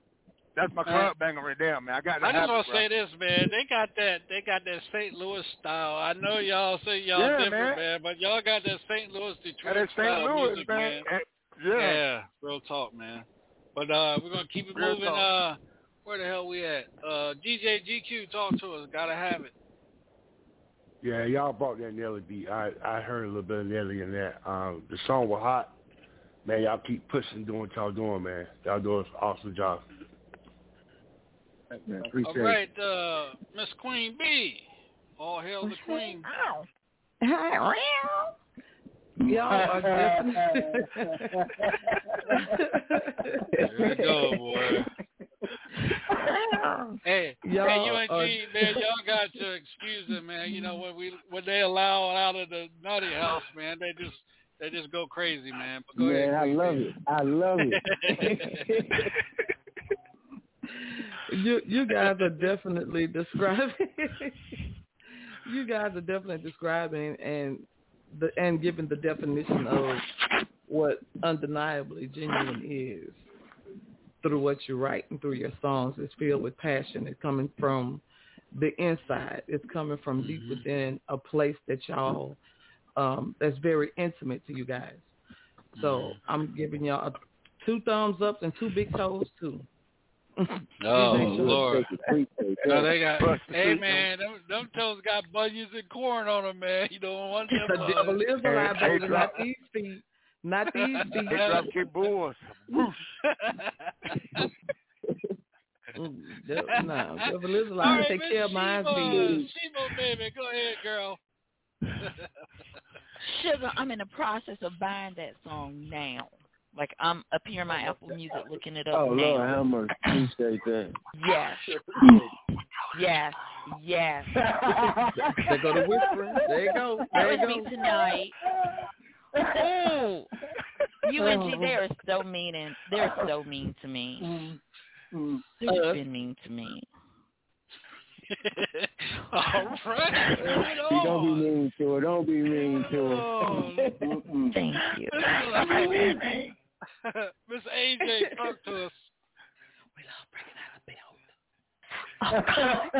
That's my club banger right there, man. I got to I just want to say this, man. They got that. They got that St. Louis style. I know y'all say y'all Yeah, different, man. but y'all got that St. Louis Detroit That style Louis, music, man. man. Yeah. Yeah, real talk, man. But uh, we're gonna keep it Real moving. talk. Uh, where the hell we at? Uh, DJ GQ, talk to us. Gotta have it. Yeah, y'all brought that Nelly beat. I I heard a little bit of Nelly in that. Um, the song was hot. Man, y'all keep pushing, doing what y'all doing, man. Y'all doing an awesome job. Man, All appreciate it. right, uh, Miss Queen B. All hail the Queen. Y'all are definitely. There you go, boy. Hey, Y'all hey, UNG, are- uh, man, y'all got to excuse them, man. You know when we when they allow out of the nutty house, man, they just they just go crazy, man. But go Man, ahead. I Queen love B. it. I love it. you you guys are definitely describing. you guys are definitely describing and the and given the definition of what undeniably genuine is through what you write and through your songs. It's filled with passion. It's coming from the inside. It's coming from deep within a place that y'all um, that's very intimate to you guys. So I'm giving y'all two thumbs up and two big toes too. Oh Lord. No, they got. Hey man, them, them toes got bunions and corn on them, man. You don't want them. The devil is alive, hey, baby. drop- Not these feet. Not these feet. Hey, drop kick bulls. Whoosh. Mm, no, devil is All alive. right, Take Miss care of mine, Sheba, feet. Sheba, baby, go ahead, girl. Sugar, I'm in the process of buying that song now. Like I'm up here in my Apple Music looking it up Oh now. Lord, how much appreciate that. Yes. Yes. Yes. they go the whispering. There you go. There you That was go. me tonight. Ooh. UNG, they are so mean and they're so mean to me. They've Us. been mean to me. All right. Right don't be mean to her. Don't be mean to her. Oh, Thank you. Miss AJ, talk to us. Oh, God.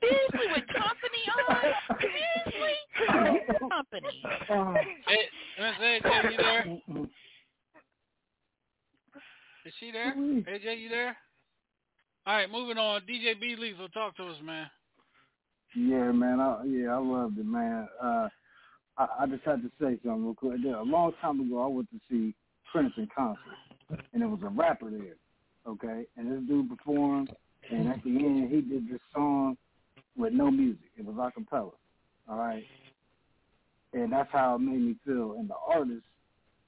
Seriously, with company on? Seriously? Company. Hey, Miss AJ, you there? Is she there? AJ, you there? All right, moving on. DJ B Lethal, talk to us, man. Yeah, man. I, yeah, I loved it, man. Uh, I, I just had to say something real quick. There, a long time ago, I went to see Prince in concert, and there was a rapper there. Okay, and this dude performed, and at the end, he did this song with no music. It was a cappella. All right, and that's how it made me feel. And the artist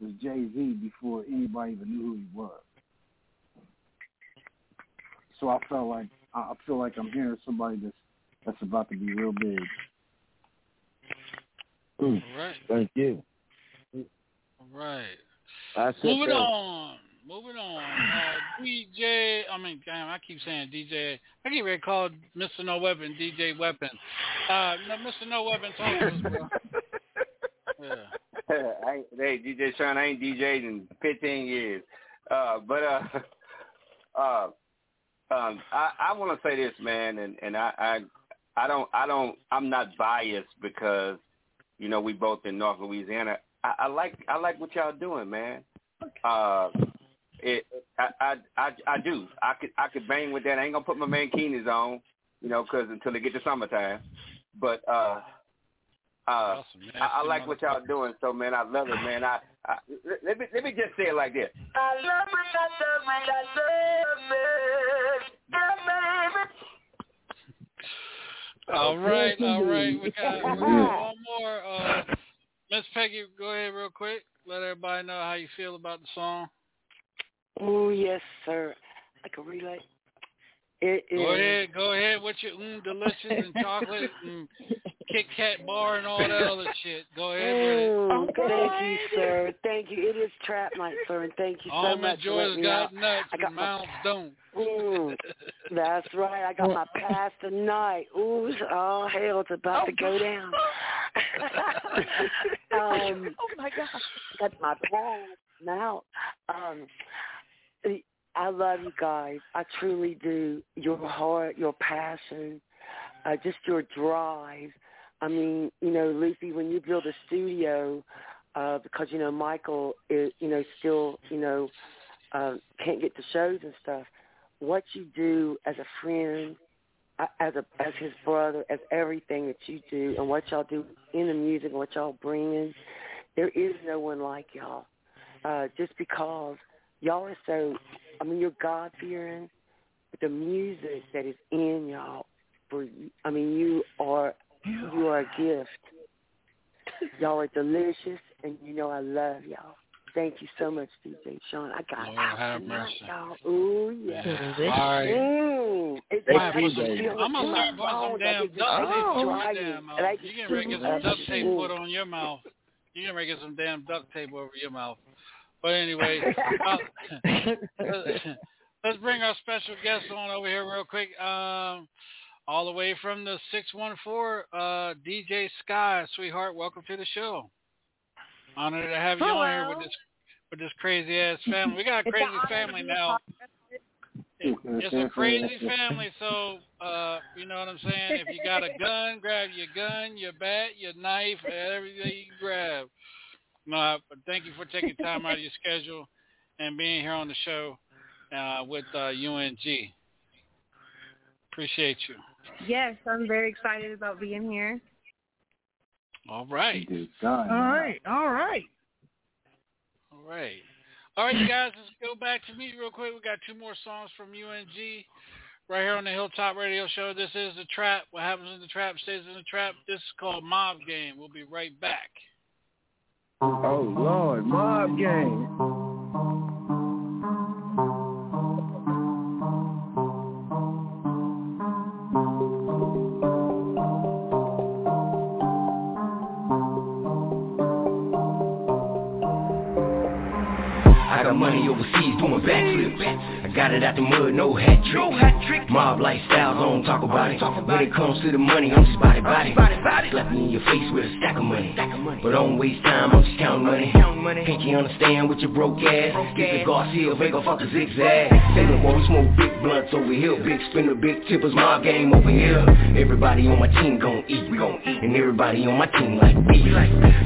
was Jay Z before anybody even knew who he was. So I felt like I feel like I'm hearing somebody that's that's about to be real big. Mm, All right. Thank you. All right. I said Moving that. on. Moving on. Uh, DJ, I mean, damn, I keep saying DJ. I get ready to call Mr. No Weapon DJ Weapon. Uh, no, Mr. No Weapon, talk to us, bro. Yeah. I hey, DJ Sean, I ain't DJed in 15 years. Uh, but uh, uh, um, I, I want to say this, man, and and I, I, I don't, I don't, I'm not biased because, you know, we both in North Louisiana. I, I like, I like what y'all doing, man. Uh, it, I, I, I, I do. I could, I could bang with that. I ain't gonna put my mankinis on, you know, 'cause until they get to summertime. But uh, uh, Awesome. I, I like what y'all doing, so man, I love it, man. I, I let, let me let me just say it like this. I love it, I love it, I love it. Yeah, baby. All right, all right. We got, we got one more. Uh, Miss Peggy, go ahead real quick. Let everybody know how you feel about the song. Oh yes, sir. I can relate. It is. Go ahead, go ahead with your mm, delicious and chocolate and Kit Kat bar and all that other shit. Go ahead with it. Mm, thank you, sir. Thank you. It is trap night, sir, and thank you so Almond much. for Joys letting me got nuts, I got but my mouths don't. Mm, that's right. I got my pass tonight. Ooh, oh hell, it's about to go down. um, oh my god. got my pass now. Um, I love you guys. I truly do. Your heart, your passion, uh, just your drive. I mean, you know, Lucy, when you build a studio, uh, because you know Michael is, you know, still, you know, uh, can't get to shows and stuff. What you do as a friend, uh, as a as his brother, as everything that you do, and what y'all do in the music, and what y'all bring in, there is no one like y'all. Uh, just because y'all are so, I mean, you're God fearing, but the music that is in y'all, for I mean, you are you are a gift. Y'all are delicious, and you know I love y'all. Thank you so much, DJ Sean. I got Lord out have tonight, mercy. y'all. Ooh, yeah. Yeah. All right. Mm, it's I'm like gonna I put can some- feel I'm gonna in start my putting some damn can duct tape oh, on your damn mouth. I You just getting ready to get some feel duct tape put on your mouth. You getting ready to get some damn duct tape over your mouth. But anyway, uh, let's bring our special guest on over here real quick. Um, all the way from the 614, uh, DJ Sky, sweetheart, welcome to the show. Honored to have you on here with this with this crazy ass family. We got a crazy family now. It's a crazy family, so uh, you know what I'm saying. If you got a gun, grab your gun, your bat, your knife, everything you can grab. No, but thank you for taking time out of your schedule and being here on the show uh, with uh, UNG. Appreciate you. Yes, I'm very excited about being here. All right. All right, all right. All right. All right, you guys, let's go back to me real quick. We got two more songs from UNG right here on the Hilltop Radio Show. This is The Trap. What happens in the trap stays in the trap. This is called Mob Game. We'll be right back. Oh Lord, mob game. I got it out the mud, no hat trick. Mob lifestyles, I don't talk about it. talk When it comes to the money, I'm just body body. body, Slap me in your face with a stack of money. But don't waste time, I'm just counting money. Can't you understand with your broke ass? Get the Garcia, Vega, fuck a zigzag. Sailor boy, we smoke big blunts over here. Big spinner, big tippers, mob game over here. Everybody on my team gon' eat. We gon' eat. And everybody on my team like beef.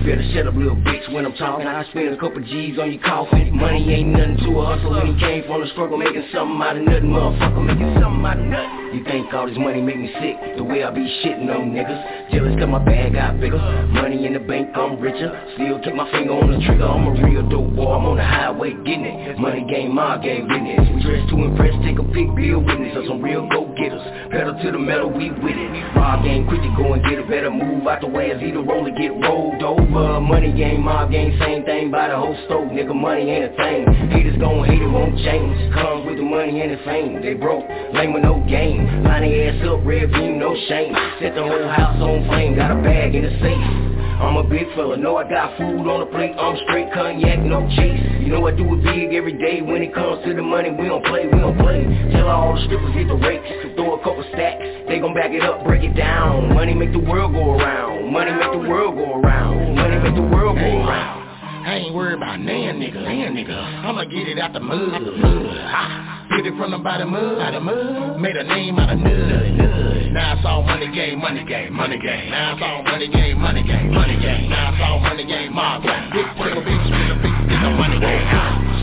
Better shut up, little bitch, when I'm talking. I spend a couple G's on your coffin. Money ain't nothing to a hustle when he came from the struggle, making something out of nothing, motherfucker, making something out of nothing. You think all this money make me sick? The way I be shitting on niggas. Jealous cause my bag got bigger. Money in the bank, I'm richer. Still keep my finger on the trigger. I'm a real dope boy, I'm on the highway getting it. Money game, my game business. We dress to impress, take a pic, be a witness of some real go-getters. Pedal to the metal, we with it. Mob game, quick to go and get a better move out the way as either roll or get rolled over. Money game, mob game, same thing by the whole stove. Nigga, money ain't a thing. Haters gon' hate it, won't change. Comes with the money and the fame. They broke, lame with no game. Line their ass up, red beam, no shame. Set the whole house on flame, got a bag in the safe. I'm a big fella, know I got food on the plate, I'm straight cognac, no chase. You know I do it big every day, when it comes to the money, we don't play, we don't play. Tell all the strippers hit the rakes, throw a couple stacks, they gon' back it up, break it down. Money make the world go around, money make the world go around, money make the world go around. I ain't worried about nan nigga, nan nigga. I'ma get it out the mud. Ah, get it from the bottom mud, out of mud. Made a name out of nud, nud. Now it's all money game, money game, money game. Now it's all money game, money game, money game. Now it's all money game, mob game. Big trigger, big trigger, big it's a money game.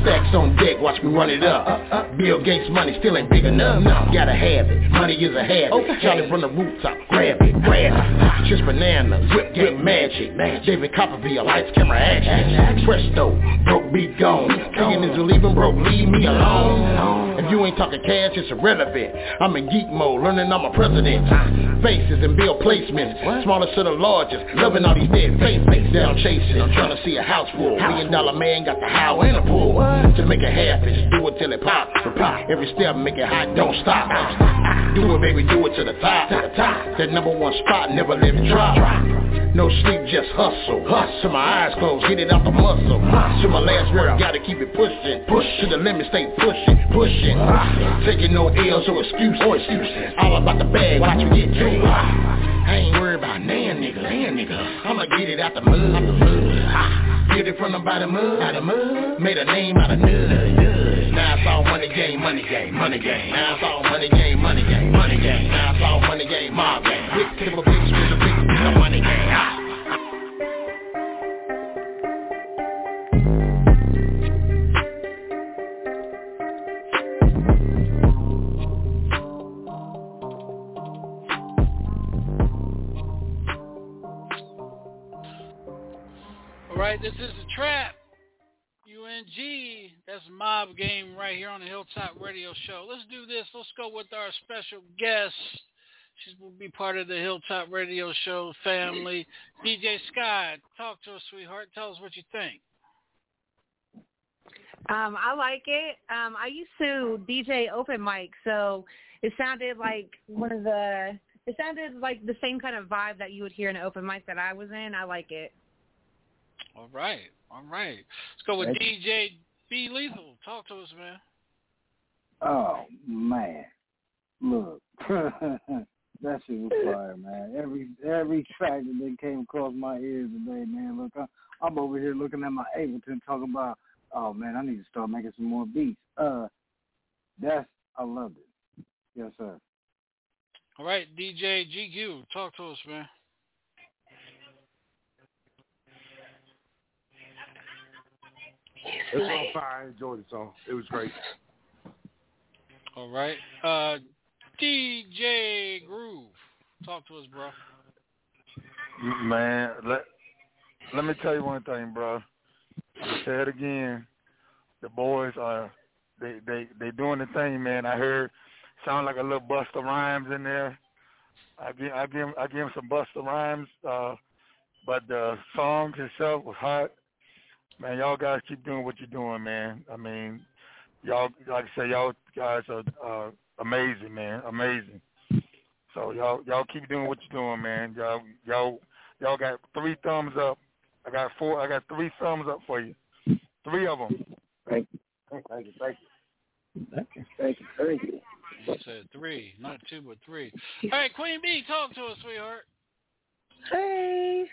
Stacks on deck, watch me run it up. Bill Gates money still ain't big enough. Gotta have it, money is a habit. Charlie from the rooftop, grab it, grab it. Just bananas, whip game magic. David Copperfield, lights, camera, action. Presto, broke be gone. Thinking is leaving broke, leave me alone. If you ain't talking cash, it's irrelevant. I'm in geek mode, learning I'm a president. Faces and bill placements, smallest to the largest. Loving all these dead faces. Down chasing, I'm trying to see a house full. Million dollar man got the how and the pool. To make it happen, just do it till it pop. Every step, make it hot, don't stop. Do it, baby, do it to the top. To the top. That number one spot, never let it drop. No sleep, just hustle. Hustle. Till my eyes closed, get it out the muscle. To my last word, gotta keep it pushing. Push to the limit, stay pushing, pushing. Ah. Taking no L's or excuses. Or oh, excuses. All about the bag, watch you get to it. Ah. I ain't worried about nan nigga, nan nigga. I'ma get it out the mud, out the mud. Get it from the bottom mud, out the mud. Made a name out of nud. Now it's all money game, money game, money game. Now it's all money game, money game, money game. Now it's all money game, mob game. Big tip of big spin, big spin, money game. All right, this is the trap. UNG. That's mob game right here on the Hilltop Radio Show. Let's do this. Let's go with our special guest. She will be part of the Hilltop Radio Show family. DJ Sky, talk to us, sweetheart. Tell us what you think. Um, I like it. Um, I used to DJ open mic, so it sounded like one of the. It sounded like the same kind of vibe that you would hear in an open mic that I was in. I like it. All right, all right. Let's go with Thank DJ B Lethal. Talk to us, man. Oh man, look, that shit was fire, man. Every every track that they came across my ears today, man. Look, I, I'm over here looking at my Ableton, talking about, oh man, I need to start making some more beats. Uh, that's I loved it. Yes, sir. All right, DJ GQ. Talk to us, man. It was on fire. I enjoyed the song. It was great. All right. Uh, DJ Groove. Talk to us, bro. Man, let let me tell you one thing, bro. Say it again. The boys are they they they doing the thing, man. I heard sound like a little Busta Rhymes in there. I give I give I give him some Busta Rhymes, uh, but the song itself was hot. Man, y'all guys keep doing what you're doing, man. I mean, y'all like I say, y'all guys are uh, amazing, man, amazing. So y'all y'all keep doing what you're doing, man. Y'all y'all y'all got three thumbs up. I got four. I got three thumbs up for you. Three of them. Thank you. Thank you. Thank you. Thank you. Thank you. Thank you. You said three, not two, but three. All right, Queen B, talk to us, sweetheart. Hey,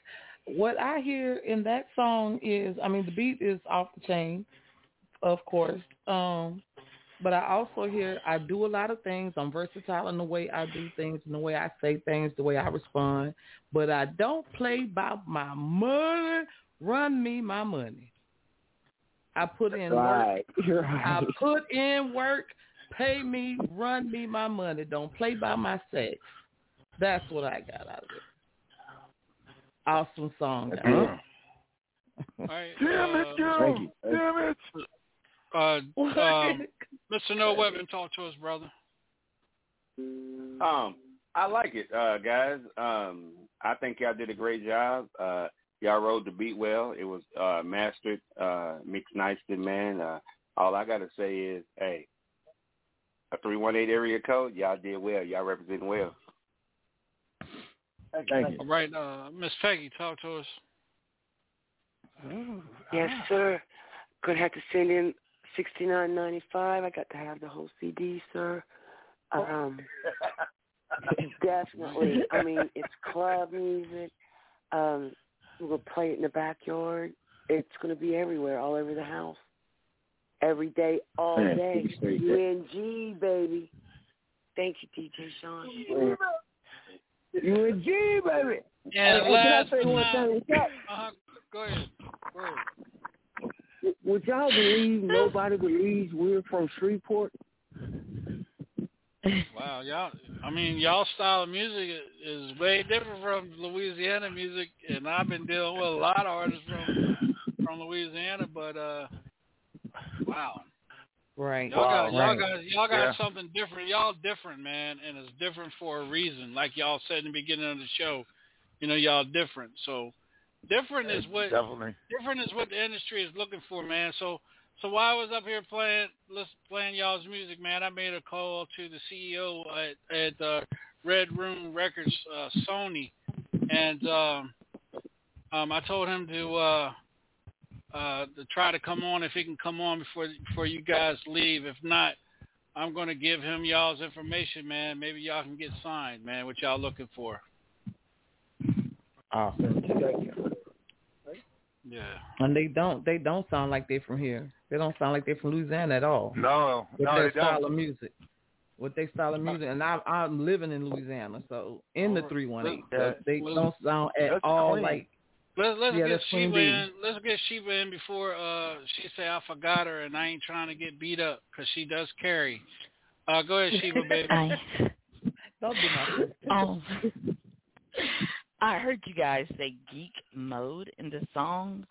what I hear in that song is, I mean, the beat is off the chain, of course. Um, but I also hear I do a lot of things. I'm versatile in the way I do things, in the way I say things, the way I respond. But I don't play by my money. Run me my money. I put in Right. work. Right. I put in work. Pay me, run me my money. Don't play by my sex. That's what I got out of it. Awesome song. guys. All right. Damn it, uh, Joe. Damn it. Uh, um, Mr. No Weapon, talk to us, brother. Um, I like it, uh, guys. Um, I think y'all did a great job. Uh, y'all rode the beat well. It was uh, mastered, uh, mixed nicely, man. Uh, all I gotta say is, hey, a three one eight area code. Y'all did well. Y'all representing well. Thank you. All right, uh, Miss Peggy, talk to us. Yes, sir. Gonna have to send in sixty nine ninety five. I got to have the whole CD, sir. Um, definitely. I mean, it's club music. Um, we'll play it in the backyard. It's gonna be everywhere, all over the house, every day, all Man, day. thank you. UNG, baby. Thank you, DJ Sean. UNG, baby. And Hey, can I last say but one not, thing? Would y'all, uh-huh, go ahead. Go ahead. Would y'all believe nobody believes we're from Shreveport? Wow, y'all. I mean, y'all style of music i- is way different from Louisiana music, and I've been dealing with a lot of artists from from Louisiana. But uh Wow. Right. Y'all got y'all right. got y'all got Yeah. something different. Y'all different, man, and it's different for a reason. Like y'all said in the beginning of the show, you know, y'all different. So different is what Definitely. different is what the industry is looking for, man. So so while I was up here playing listen, playing y'all's music, man, I made a call to the CEO at at uh, Red Room Records, uh, Sony, and um, um, I told him to uh, uh, to try to come on if he can come on before before you guys leave. If not, I'm going to give him y'all's information, man. Maybe y'all can get signed, man. What y'all looking for? Awesome. Yeah. And they don't they don't sound like they're from here. They don't sound like they're from Louisiana at all. No, With no, their they style don't. of music. With their style of music. And I I'm living in Louisiana, so in the three one eight. So they Well, don't sound at all clean. like Let's let's Yeah, get that's Sheba in. Let's get Sheba in before uh she say I forgot her and I ain't trying to get beat up because she does carry. Uh, go ahead, Sheba, baby. Don't be my sister. Um, I heard you guys say geek mode in the song.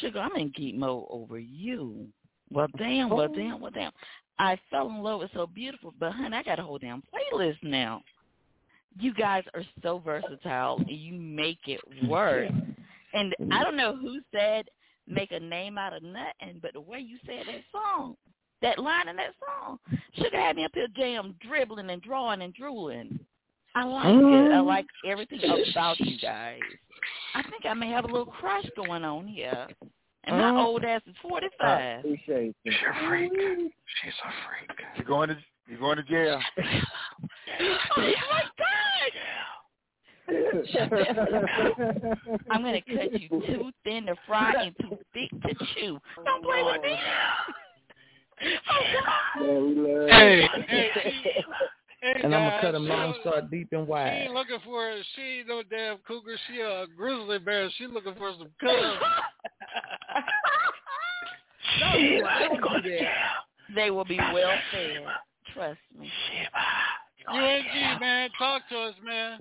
Sugar, I'm in geek mode over you. Well, damn, well, oh. damn, well, damn. I fell in love with So Beautiful, but honey, I got a whole damn playlist now. You guys are so versatile, and you make it work. And I don't know who said make a name out of nothing, but the way you said that song, that line in that song, Sugar had me up here jam, dribbling and drawing and drooling. I like it. I like everything about you guys. I think I may have a little crush going on here. And my Uh, old ass is forty five. Appreciate you. She's a freak. She's a freak. You're going to you're going to jail. oh my god! I'm gonna cut you too thin to fry and too thick to chew. Don't play with me. Man, we love Hey, hey, Hey, and I'm gonna guys, cut them long, don't- start deep and wide. She wide. ain't looking for she ain't no damn cougar. She a grizzly bear. She looking for some cubs. They will be well fed. Trust me. UNG man, talk to us, man.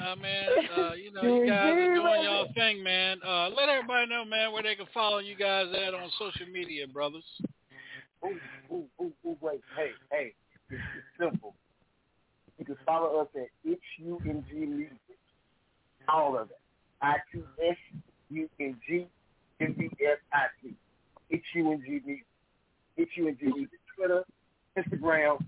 Uh, man, uh, you know you guys are doing y'all thing, man. Uh, let everybody know, man, where they can follow you guys at on social media, brothers. Ooh, ooh, ooh, ooh, wait, hey, hey, it's, it's simple. You can follow us at It's UNG Music. All of it. I T S U N G Music. Music. Twitter, Instagram,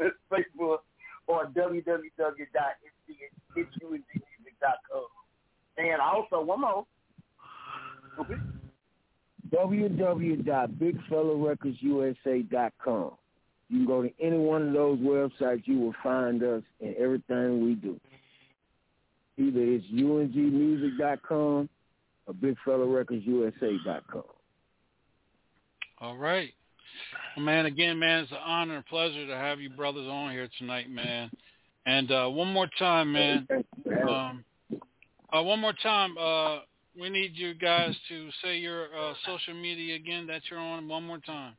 Facebook, or www.itsungmusic.com. And also, one more. Okay. www.bigfellarecordsusa.com. You can go to any one of those websites. You will find us in everything we do. Either it's ungmusic.com or bigfellarecordsusa.com. All right. Well, man, again, man, it's an honor and pleasure to have you brothers on here tonight, man. And uh, one more time, man. Um, uh, one more time, uh, we need you guys to say your uh, social media again that you're on one more time.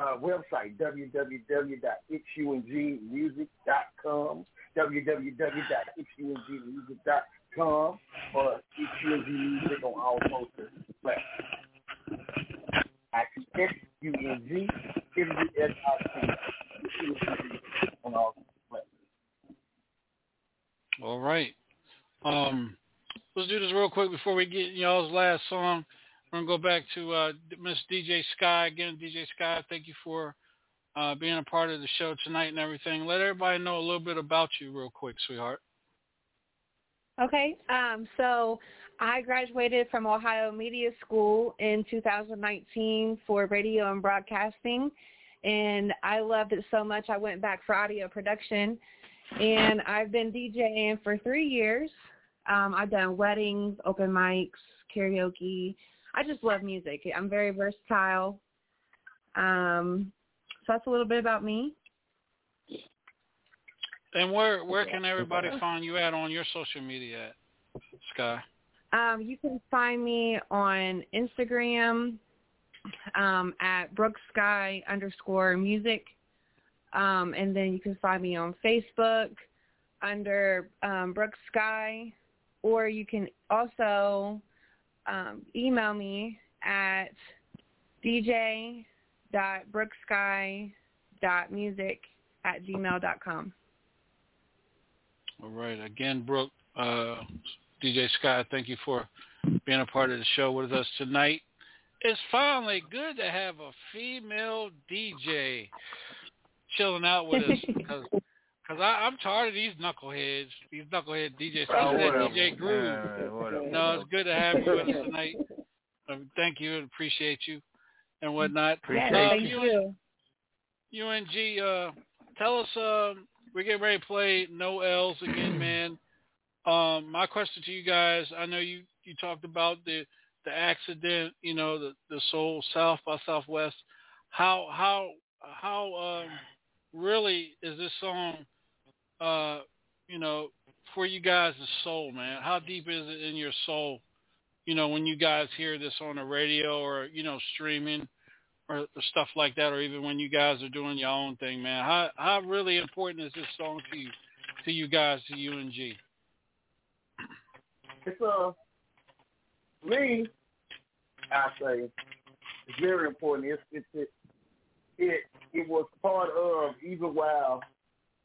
Uh, website, www.itsungmusic.com, www.itsungmusic.com, or itsung music on all social platforms. M-U-S-I-C, on all. All right. Um, let's do this real quick before we get y'all's last song. We're gonna go back to uh, Miss DJ Sky again. DJ Sky, thank you for uh, being a part of the show tonight and everything. Let everybody know a little bit about you, real quick, sweetheart. Okay. Um, so I graduated from Ohio Media School in 2019 for radio and broadcasting, and I loved it so much I went back for audio production, and I've been DJing for three years. Um, I've done weddings, open mics, karaoke. I just love music. I'm very versatile. Um, so that's a little bit about me. And where where can everybody find you at on your social media at, Sky? Um, you can find me on Instagram um, at Brooke Sky underscore music. Um, and then you can find me on Facebook under um, Brooke Sky. Or you can also um, email me at dj.brooksky.music at gmail.com. All right. Again, Brooke, uh, DJ Sky, thank you for being a part of the show with us tonight. It's finally good to have a female DJ chilling out with us because cause I'm tired of these knuckleheads, these knucklehead DJs, especially Oh, that DJ Groove. no, it's good to have you with us tonight. Um, thank you and appreciate you and whatnot. Yes, Uh, thank you. UNG, uh, tell us, um, we're getting ready to play No L's again, man. Um, my question to you guys, I know you, you talked about the, the accident, you know, the, the soul South by Southwest. How, how, how, um, really is this song, uh, you know, for you guys, soul, man? How deep is it in your soul? You know, when you guys hear this on the radio or, you know, streaming, or, or stuff like that, or even when you guys are doing your own thing, man. How how really important is this song to you, to you guys, to UNG? It's uh, me, I say, it's very important. It's it's it it, it was part of even while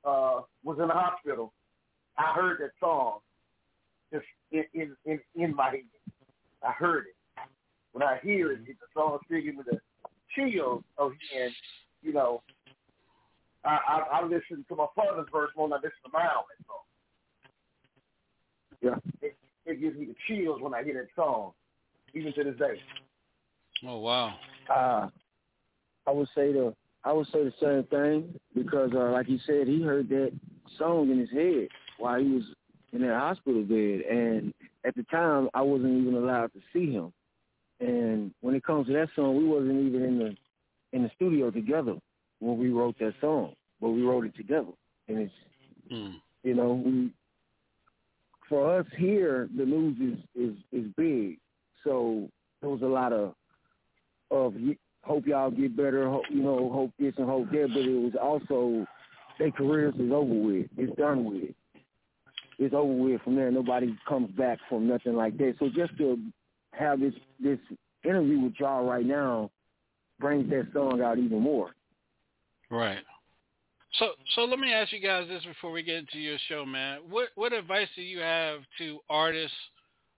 uh was in the hospital. I heard that song just in in in, in my head. I heard it. When I hear it, it's a song still give me the chills of and you know I, I I listen to my father's verse more than I listen to my own song. Yeah. It, it gives me the chills when I hear that song, even to this day. Oh wow. Uh, I would say the I would say the same thing because, uh, like he said, he heard that song in his head while he was in that hospital bed, and at the time I wasn't even allowed to see him. And when it comes to that song, we wasn't even in the in the studio together when we wrote that song, but we wrote it together, and it's Mm. you know we for us here the news is is is big, so there was a lot of of hope y'all get better, hope, you know, hope this and hope that, but it was also their careers is over with. It's done with. It's over with from there. Nobody comes back from nothing like that. So just to have this this interview with y'all right now brings that song out even more. Right. So so let me ask you guys this before we get into your show, man. What what advice do you have to artists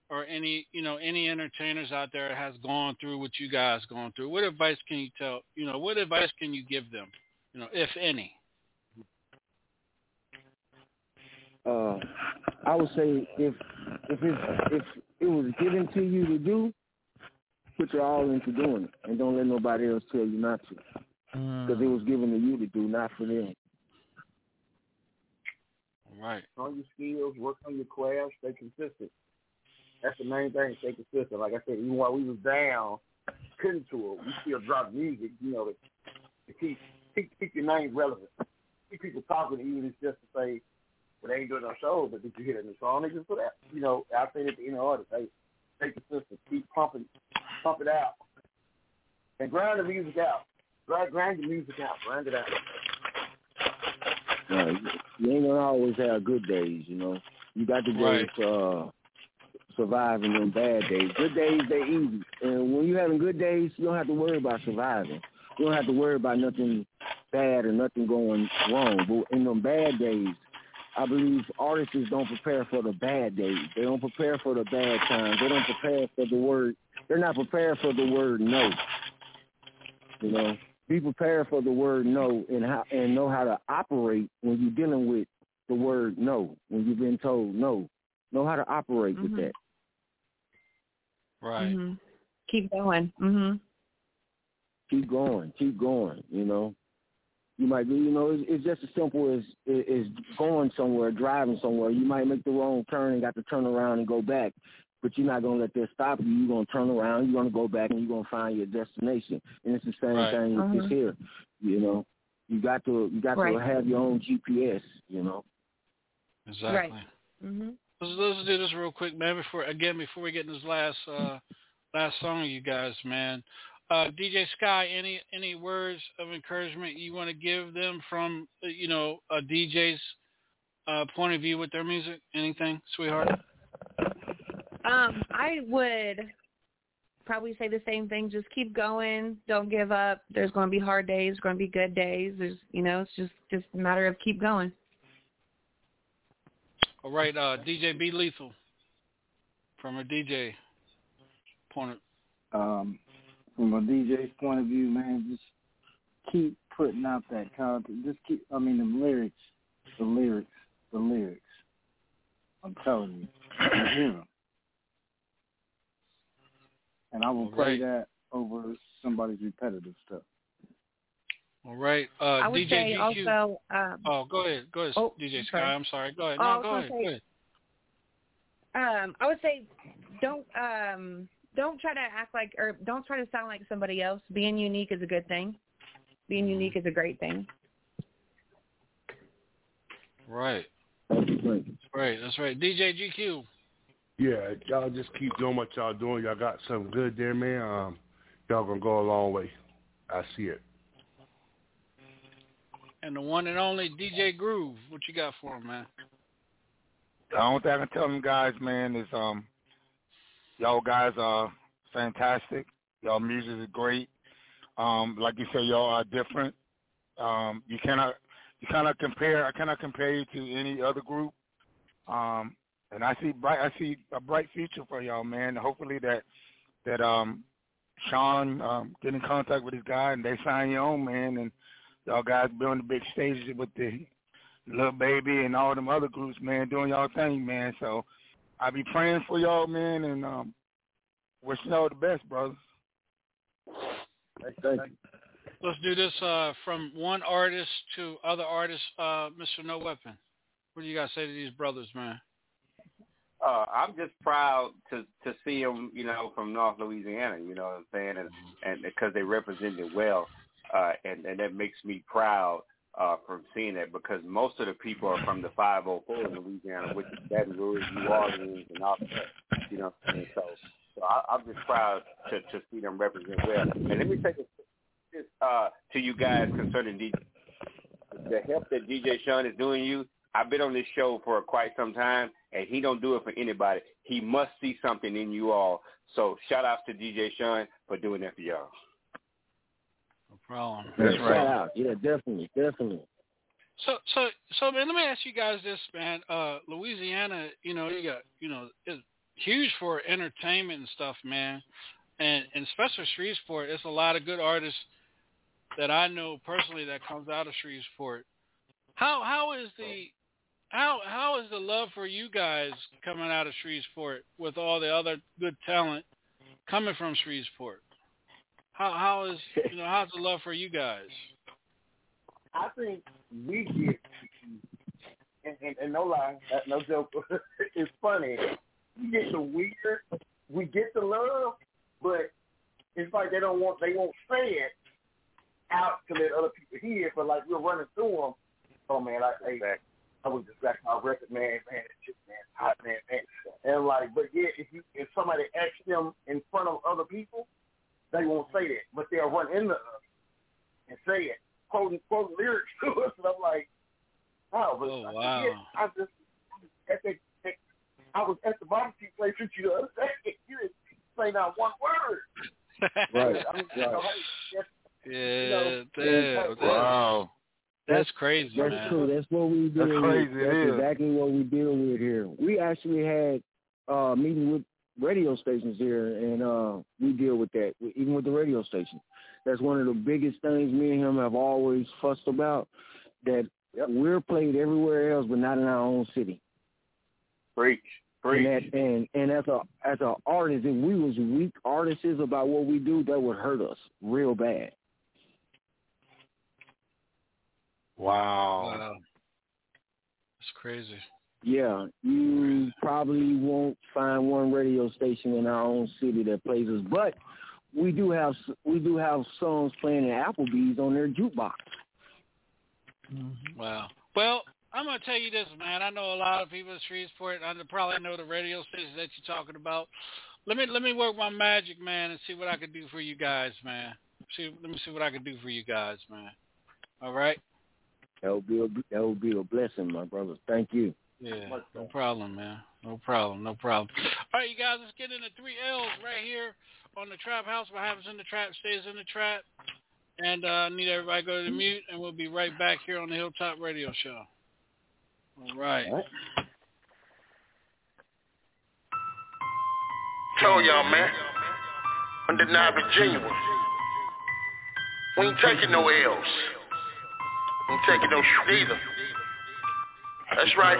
or any you know any entertainers out there has gone through what you guys gone through? What advice can you tell you know what advice can you give them? You know, if any. uh, I would say if if it if it was given to you to do, put your all into doing it, and don't let nobody else tell you not to, because it was given to you to do, not for them. Right. on your skills, work on your craft, stay consistent. That's the main thing, stay consistent. Like I said, even while we was down, couldn't tour, we still dropped music, you know, to, to keep, keep keep your name relevant. Keep people talking to you, it's just to say, well, they ain't doing no shows, but did you hear that new song? They just put that, you know, I say that to any artist, hey, stay consistent, keep pumping, pump it out. And grind the music out. Grind, grind the music out, grind it out. No, you- you ain't gonna always have good days, you know. You got the days Right. uh surviving them bad days. Good days they easy. And when you're having good days, you don't have to worry about surviving. You don't have to worry about nothing bad or nothing going wrong. But in them bad days, I believe artists don't prepare for the bad days. They don't prepare for the bad times. They don't prepare for the word. They're not prepared for the word no. You know, be prepared for the word no and how and know how to operate when you're dealing with the word no. When you've been told no, know how to operate with Mhm. that. Right. hmm Keep going. hmm Keep going, keep going. You know, you might be. You know, it's, it's just as simple as is going somewhere, driving somewhere. You might make the wrong turn and got to turn around and go back. But you're not gonna let that stop you. You're gonna turn around. You're gonna go back, and you're gonna find your destination. And it's the same Right. thing with Mhm. this here. You know, you got to you got to have your own GPS. You know. Exactly. hmm Let's, let's do this real quick, man. Before again, before we get in this last uh, last song, you guys, man. Uh, DJ Sky, any any words of encouragement you want to give them from uh, you know a DJ's uh, point of view with their music? Anything, sweetheart? Um, I would probably say the same thing. Just keep going. Don't give up. There's going to be hard days. There's going to be good days. There's, you know, it's just just a matter of keep going. All right, uh, DJ B Lethal from a DJ point of Um, from a DJ's point of view, man, just keep putting out that content. Just keep. I mean, the lyrics, the lyrics, the lyrics. I'm telling you, you hear 'em. And I will play Right. that over somebody's repetitive stuff. All right, uh, I would DJ say GQ. also. Um, oh, go ahead, go ahead, Oh, DJ I'm Sky. sorry. I'm sorry. Go ahead. Oh, No, was go ahead. say- Go ahead. um, I would say don't um don't try to act like or don't try to sound like somebody else. Being unique is a good thing. Being unique is a great thing. Right. That's right. That's right. DJ GQ. Yeah, y'all just keep doing what y'all doing. Y'all got something good there, man. Um, y'all gonna go a long way. I see it. And the one and only DJ Groove. What you got for him, man? The only thing I can tell them guys, man, is um, y'all guys are fantastic. Y'all music is great. Um, like you say, y'all are different. Um, you cannot you cannot compare. I cannot compare you to any other group. Um, and I see bright. I see a bright future for y'all, man. Hopefully that that um, Sean um, get in contact with this guy and they sign you on, man, and y'all guys be on the big stages with the Lil Baby and all them other groups, man, doing y'all thing, man. So I be praying for y'all, man, and um, wishing y'all the best, brothers. Thank you. Let's do this uh, from one artist to other artists. Uh, Mr. No Weapon. What do you guys say to these brothers, man? uh, I'm just proud to to see them, you know, from North Louisiana. You know what I'm saying, and and because they represent it well, uh, and and that makes me proud uh, from seeing that because most of the people are from the 504 in Louisiana, which is Baton Rouge, New Orleans, and all that. You know, mean? so so I, I'm just proud to to see them represent well. And let me take this, this uh, to you guys concerning DJ. The help that DJ Sean is doing you, I've been on this show for quite some time, and he don't do it for anybody. He must see something in you all. So shout outs to DJ Sean for doing that for y'all. No problem. That's right. Out. Yeah, definitely, definitely. So, so, so, man, let me ask you guys this, man. Uh, Louisiana, you know, you got, you know, it's huge for entertainment and stuff, man. And, and especially Shreveport, it's a lot of good artists that I know personally that comes out of Shreveport. How, how is the, how, how is the love for you guys coming out of Shreveport with all the other good talent coming from Shreveport? How, how is, you know, how's the love for you guys? I think we get, and, and, and no lie, no joke, it's funny. We get the weird, we get the love, but it's like they don't want, they won't say it out to let other people hear. But like we're running through them. Oh man, like hey, I was just back my record, man, man, it's just man, hot man, man, and like, but yeah, if you if somebody asks them in front of other people, they won't say that, but they'll run into us and say it quoting quoting lyrics to us, and I'm like, oh, but Oh, I, wow. yeah, I just at the, at, I was at the barbecue place with you the other day. You didn't say not one word. Right. I mean, you know, hey, Yeah, know, damn, wow. That's crazy, That's man. true. That's what we deal That's crazy, with. That's is. exactly what we deal with here. We actually had uh meeting with radio stations here, and uh we deal with that, even with the radio station. That's one of the biggest things me and him have always fussed about. That we're played everywhere else, but not in our own city. Preach, preach. And, that, and and as a as an artist, if we was weak artists about what we do, that would hurt us real bad. Wow. Wow. It's crazy. Yeah, you probably won't find one radio station in our own city that plays us, but we do have we do have songs playing in Applebee's on their jukebox. Mm-hmm. Wow. Well, I'm gonna tell you this, man. I know a lot of people in Shreveport. I probably know the radio stations that you're talking about. Let me let me work my magic, man, and see what I can do for you guys, man. See, let me see what I can do for you guys, man. All right. That would be a, that would be a blessing, my brother. Thank you. Yeah, no problem, man. No problem, no problem. All right, you guys, let's get into three L's right here on the Trap House. What happens in the trap stays in the trap. And uh, I need everybody to go to the mute, and we'll be right back here on the Hilltop Radio Show. All right. Told y'all, man. Undeniably genuine. We ain't taking no L's. We ain't taking no shit either. That's right.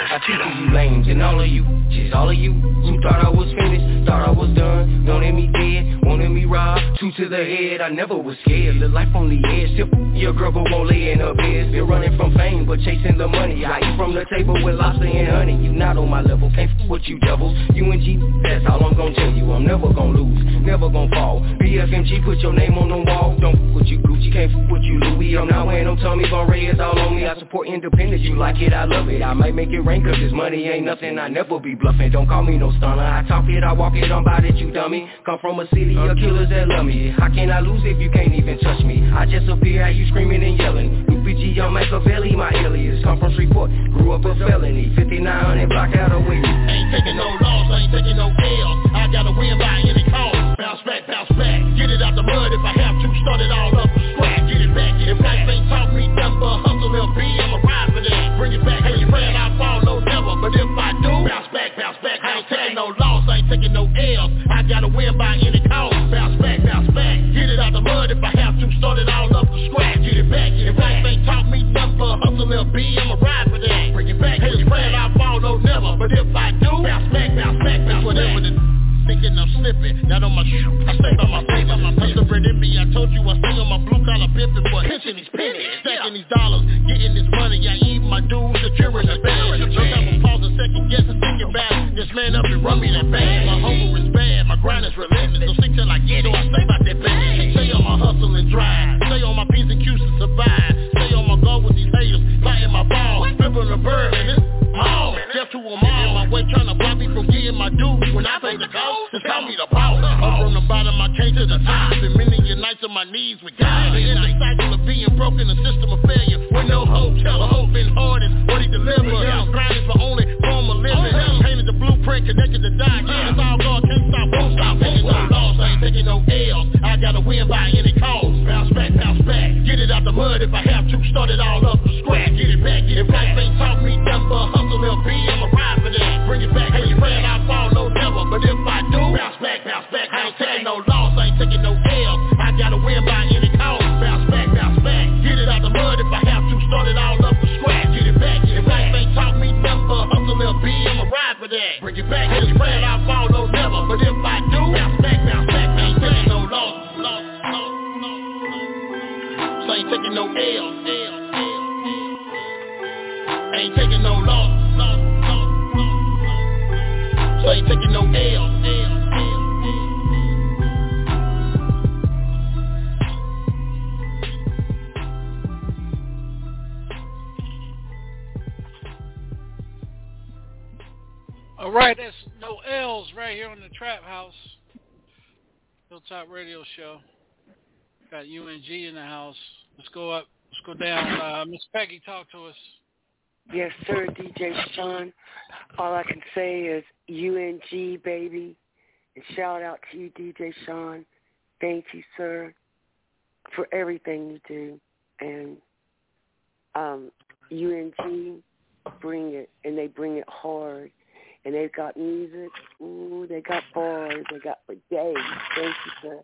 I to you lames and all of you, just all of you. You thought I was finished, thought I was done. Wanted me dead, wanted me robbed Two to the head, I never was scared. Live life on the edge, still your girl but won't lay in her bed. Been running from fame, but chasing the money. I eat from the table with lobster and honey. You not on my level, can't f with you devils. UNG, that's all I'm gonna tell you. I'm never gonna lose, never gonna fall. BFMG, put your name on the wall. Don't f with you Gucci, can't f with you Louis. I'm not wearing no Tommy Bar Reyes all on me. I support independence, you like it, I love it. I might make it rain cause this money ain't nothing. I never be bluffing, don't call me no stunner. I talk it, I walk it, I'm about it, you dummy. Come from a city of killers that love me. How can I lose if you can't even touch me? I just appear at you screaming and yelling. UPG, I'm Machiavelli, my alias. Come from Shreveport, grew up a felony. 5900 block out of Wheaton Ain't taking no loss, ain't taking no L's I gotta win by any cost. Bounce back, bounce back. Get it out the mud if I have to. Start it all up from scratch. Get it back, get it back. If ain't taught me nothing but hustle, LB I'ma ride for that. Bring it back, hey, you ran, back, bounce back I ain't taking no loss, I ain't taking no L's. I gotta win by any cost. Bounce back, bounce back. Get it out the mud if I have to. Start it all up from scratch. Get it back, get it back. If ain't taught me nothing but hustle, LB I'ma ride for that. Bring it back, you ran, I fall, no never. But if I do, bounce back, bounce back, bounce Whatever the thinking I'm slipping. Not on my shoe, I stay by my paper. My paper bread in me. I told you I stay on my blue collar pimping, but pinching these pennies, stacking these dollars, getting this money. I eat my dues, securing the bag. Time for pause a second, guess back. Just man up and run me that bag. My hunger is bad, my grind is relentless. So stick till I get it. So I stay about that bag. Stay on my hustle and drive. Stay on my P's and Q's to survive. Stay on my go with these haters, fighting my ball, flipping the bird, and it's all. Just to them all. My way trying to block me from getting my dues when I pay the cost. Just call me the boss. I'm from the bottom, I came to the top. Been many a nights on my knees with God. In the cycle of being broken, a system of failure with no hope. But hope been hard what he delivered. Grind is my only living. Painted the blueprint, connected the dot. Yeah, it's all God, can't stop, won't stop. Taking no loss, I ain't taking no L's. I gotta win by any cost. Bounce back, bounce back. Get it out the mud if I have to. Start it all up from scratch. Get it back, get it back. If life ain't taught me nothing but hustle, LB, I'ma ride for that. Bring it back, hey, Hilltop Radio Show. Got UNG in the house. Let's go up. Let's go down. Uh, Miss Peggy, talk to us. Yes, sir, DJ Sean. All I can say is UNG, baby. And shout out to you, DJ Sean. Thank you, sir, for everything you do. And um, UNG, bring it, and they bring it hard. And they've got music. Ooh, they got bars. They got for days. Thank you, sir.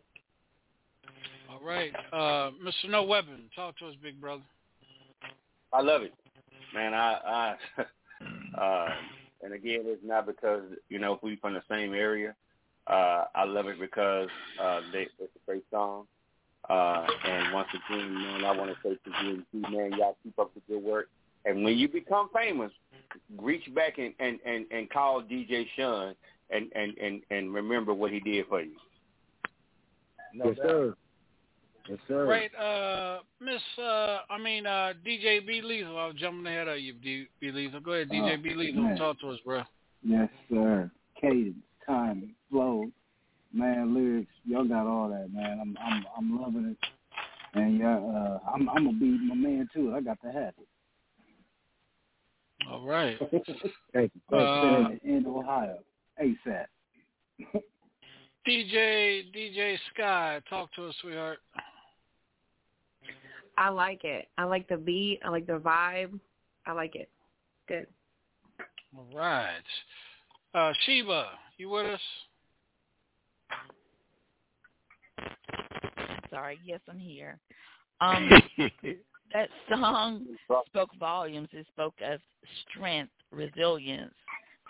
All right, uh, Mr. No Weapon, talk to us, big brother. I love it, man. I, I uh, and again, it's not because you know we from the same area. Uh, I love it because uh, they, it's a great song. Uh, and once again, man, I want to say to you, man, y'all keep up the good work. And when you become famous, reach back and and and, and call DJ Sean and and and and remember what he did for you. No yes, sir. Yes, sir. Right, uh, Miss, uh, I mean, uh, DJ B Lethal. I was jumping ahead of you, D- B Lethal. Go ahead, DJ Oh, B Lethal. man. Talk to us, bro. Yes, sir. Cadence, timing, flow, man, lyrics. Y'all got all that, man. I'm I'm I'm loving it. And yeah, uh, I'm I'm gonna be my man too. I got to have it. All right. Thank you. Uh, in, in Ohio, ASAP. DJ DJ Sky, talk to us, sweetheart. I like it. I like the beat. I like the vibe. I like it. Good. All right. Uh, Sheba, you with us? Sorry, yes, I'm here. Um, that song spoke volumes. It spoke of strength, resilience,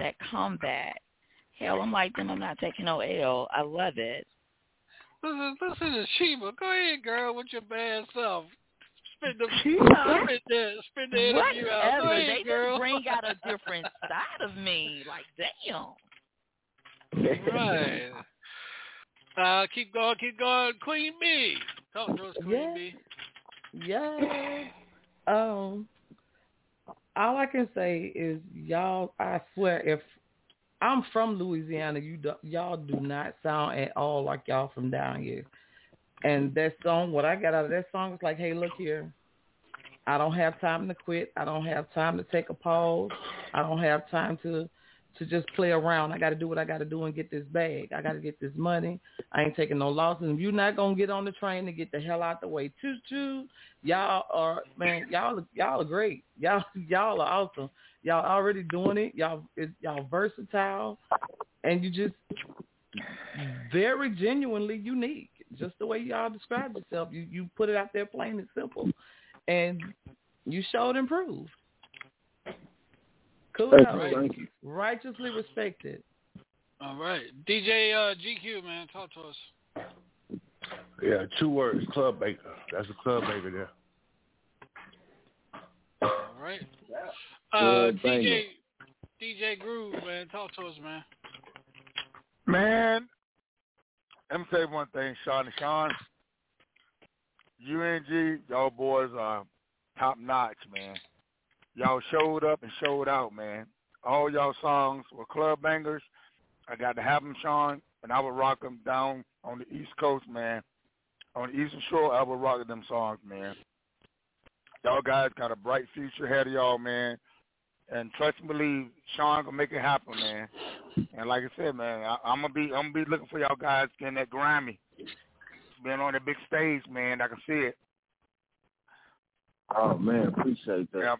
that combat. Hell, I'm like them. I'm not taking no L. I love it. Listen, listen to Sheba. Go ahead, girl, with your bad self. Spin the, spin the, spin the interview out. Go Whatever. ahead, They girl. just bring out a different side of me. Like, damn. right. Uh, keep going, keep going. Queen Bee. Talk to us, Queen Yeah. Bee. Yeah. Um. All I can say is y'all. I swear, if I'm from Louisiana, you do, y'all do not sound at all like y'all from down here. And that song, what I got out of that song is like, hey, look here. I don't have time to quit. I don't have time to take a pause. I don't have time to to just play around. I got to do what I got to do and get this bag. I got to get this money. I ain't taking no losses. If you're not gonna get on the train to get the hell out the way, choo choo. Y'all are man. Y'all y'all are great. Y'all y'all are awesome. Y'all already doing it. Y'all it, y'all versatile, and you just very genuinely unique. Just the way y'all describe yourself. You you put it out there plain and simple, and you showed and proved. Kudos. Thank you, thank you. Righteously respected. All right. DJ uh, GQ, man, talk to us. Yeah, two words, club banger. That's a club banger there. All right. Uh, DJ. DJ Groove, man, talk to us, man. Man, let me say one thing, Sean and Sean. UNG, y'all boys are top notch, man. Y'all showed up and showed out, man. All y'all songs were club bangers. I got to have them, Sean, and I would rock them down on the East Coast, man. On the Eastern Shore, I would rock them songs, man. Y'all guys got a bright future ahead of y'all, man. And trust and believe, Sean gonna make it happen, man. And like I said, man, I, I'm gonna be I'm gonna be looking for y'all guys getting that Grammy, being on the big stage, man. I can see it. Oh man, appreciate that.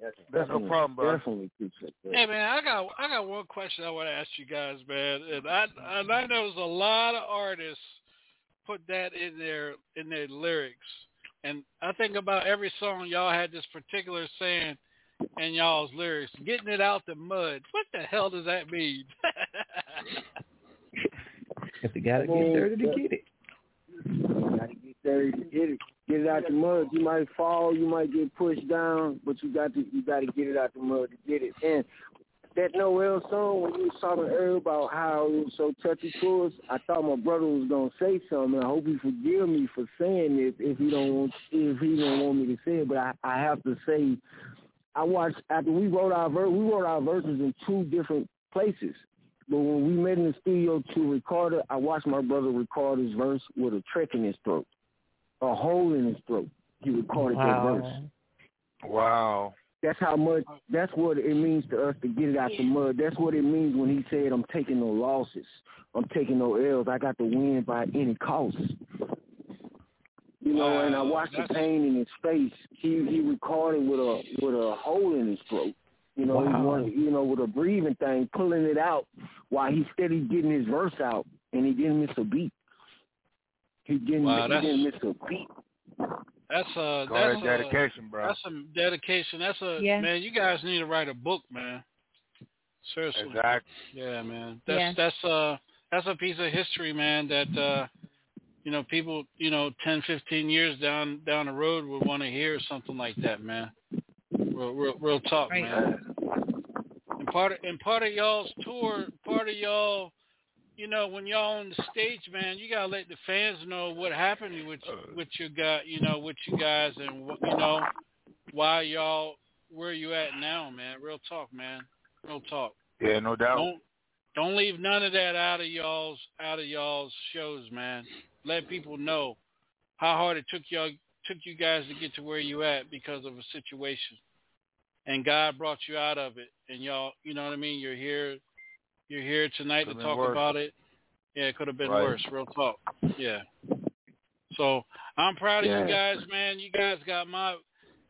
That's, That's no problem, bro. Definitely appreciate that. Hey man, I got I got one question I want to ask you guys, man. And I and I know there's a lot of artists put that in their in their lyrics, and I think about every song y'all had this particular saying in y'all's lyrics, getting it out the mud. What the hell does that mean? If you gotta get dirty to yeah. get it. Gotta get dirty to get it. Get it out the mud. You might fall, you might get pushed down, but you got to you got to get it out the mud to get it. And that No L song when you was talking earlier about how it was so touchy to us, I thought my brother was gonna say something. I hope he forgive me for saying this if he don't want if he don't want me to say it, but I, I have to say I watched after we wrote our ver- we wrote our verses in two different places. But when we met in the studio to record it, I watched my brother record his verse with a trick in his throat, a hole in his throat. He recorded that verse. Wow. That's how much. That's what it means to us to get it out the mud. That's what it means when he said, "I'm taking no losses. I'm taking no L's. I got to win by any cost." You know, and I watched the pain in his face. He he recorded with a with a hole in his throat. You know, he Wow. wanted, you know, with a breathing thing, pulling it out while he steady getting his verse out, and he didn't miss a beat. He didn't, Wow, he that's- didn't miss a beat. That's a Go that's ahead, dedication, bro. That's some dedication. That's a Yeah. man. You guys need to write a book, man. Seriously. Exactly. Yeah, man. That's Yeah. that's uh that's a piece of history, man. That uh you know people you know ten, fifteen years down down the road would want to hear something like that, man. Real real, real talk, Right. man. And part of and part of y'all's tour, part of y'all, you know, when y'all on the stage, man, you gotta let the fans know what happened with uh. with you got, you know, with you guys, and what you know, why y'all where you at now, man. Real talk, man. Real talk. Yeah, no doubt. Don't don't leave none of that out of y'all's out of y'all's shows, man. Let people know how hard it took y'all took you guys to get to where you at because of a situation. And God brought you out of it and y'all you know what I mean, you're here you're here tonight Could've to talk worse. about it. Yeah, it could have been Right. worse. Real talk. Yeah. So I'm proud of Yeah. you guys, man. You guys got my,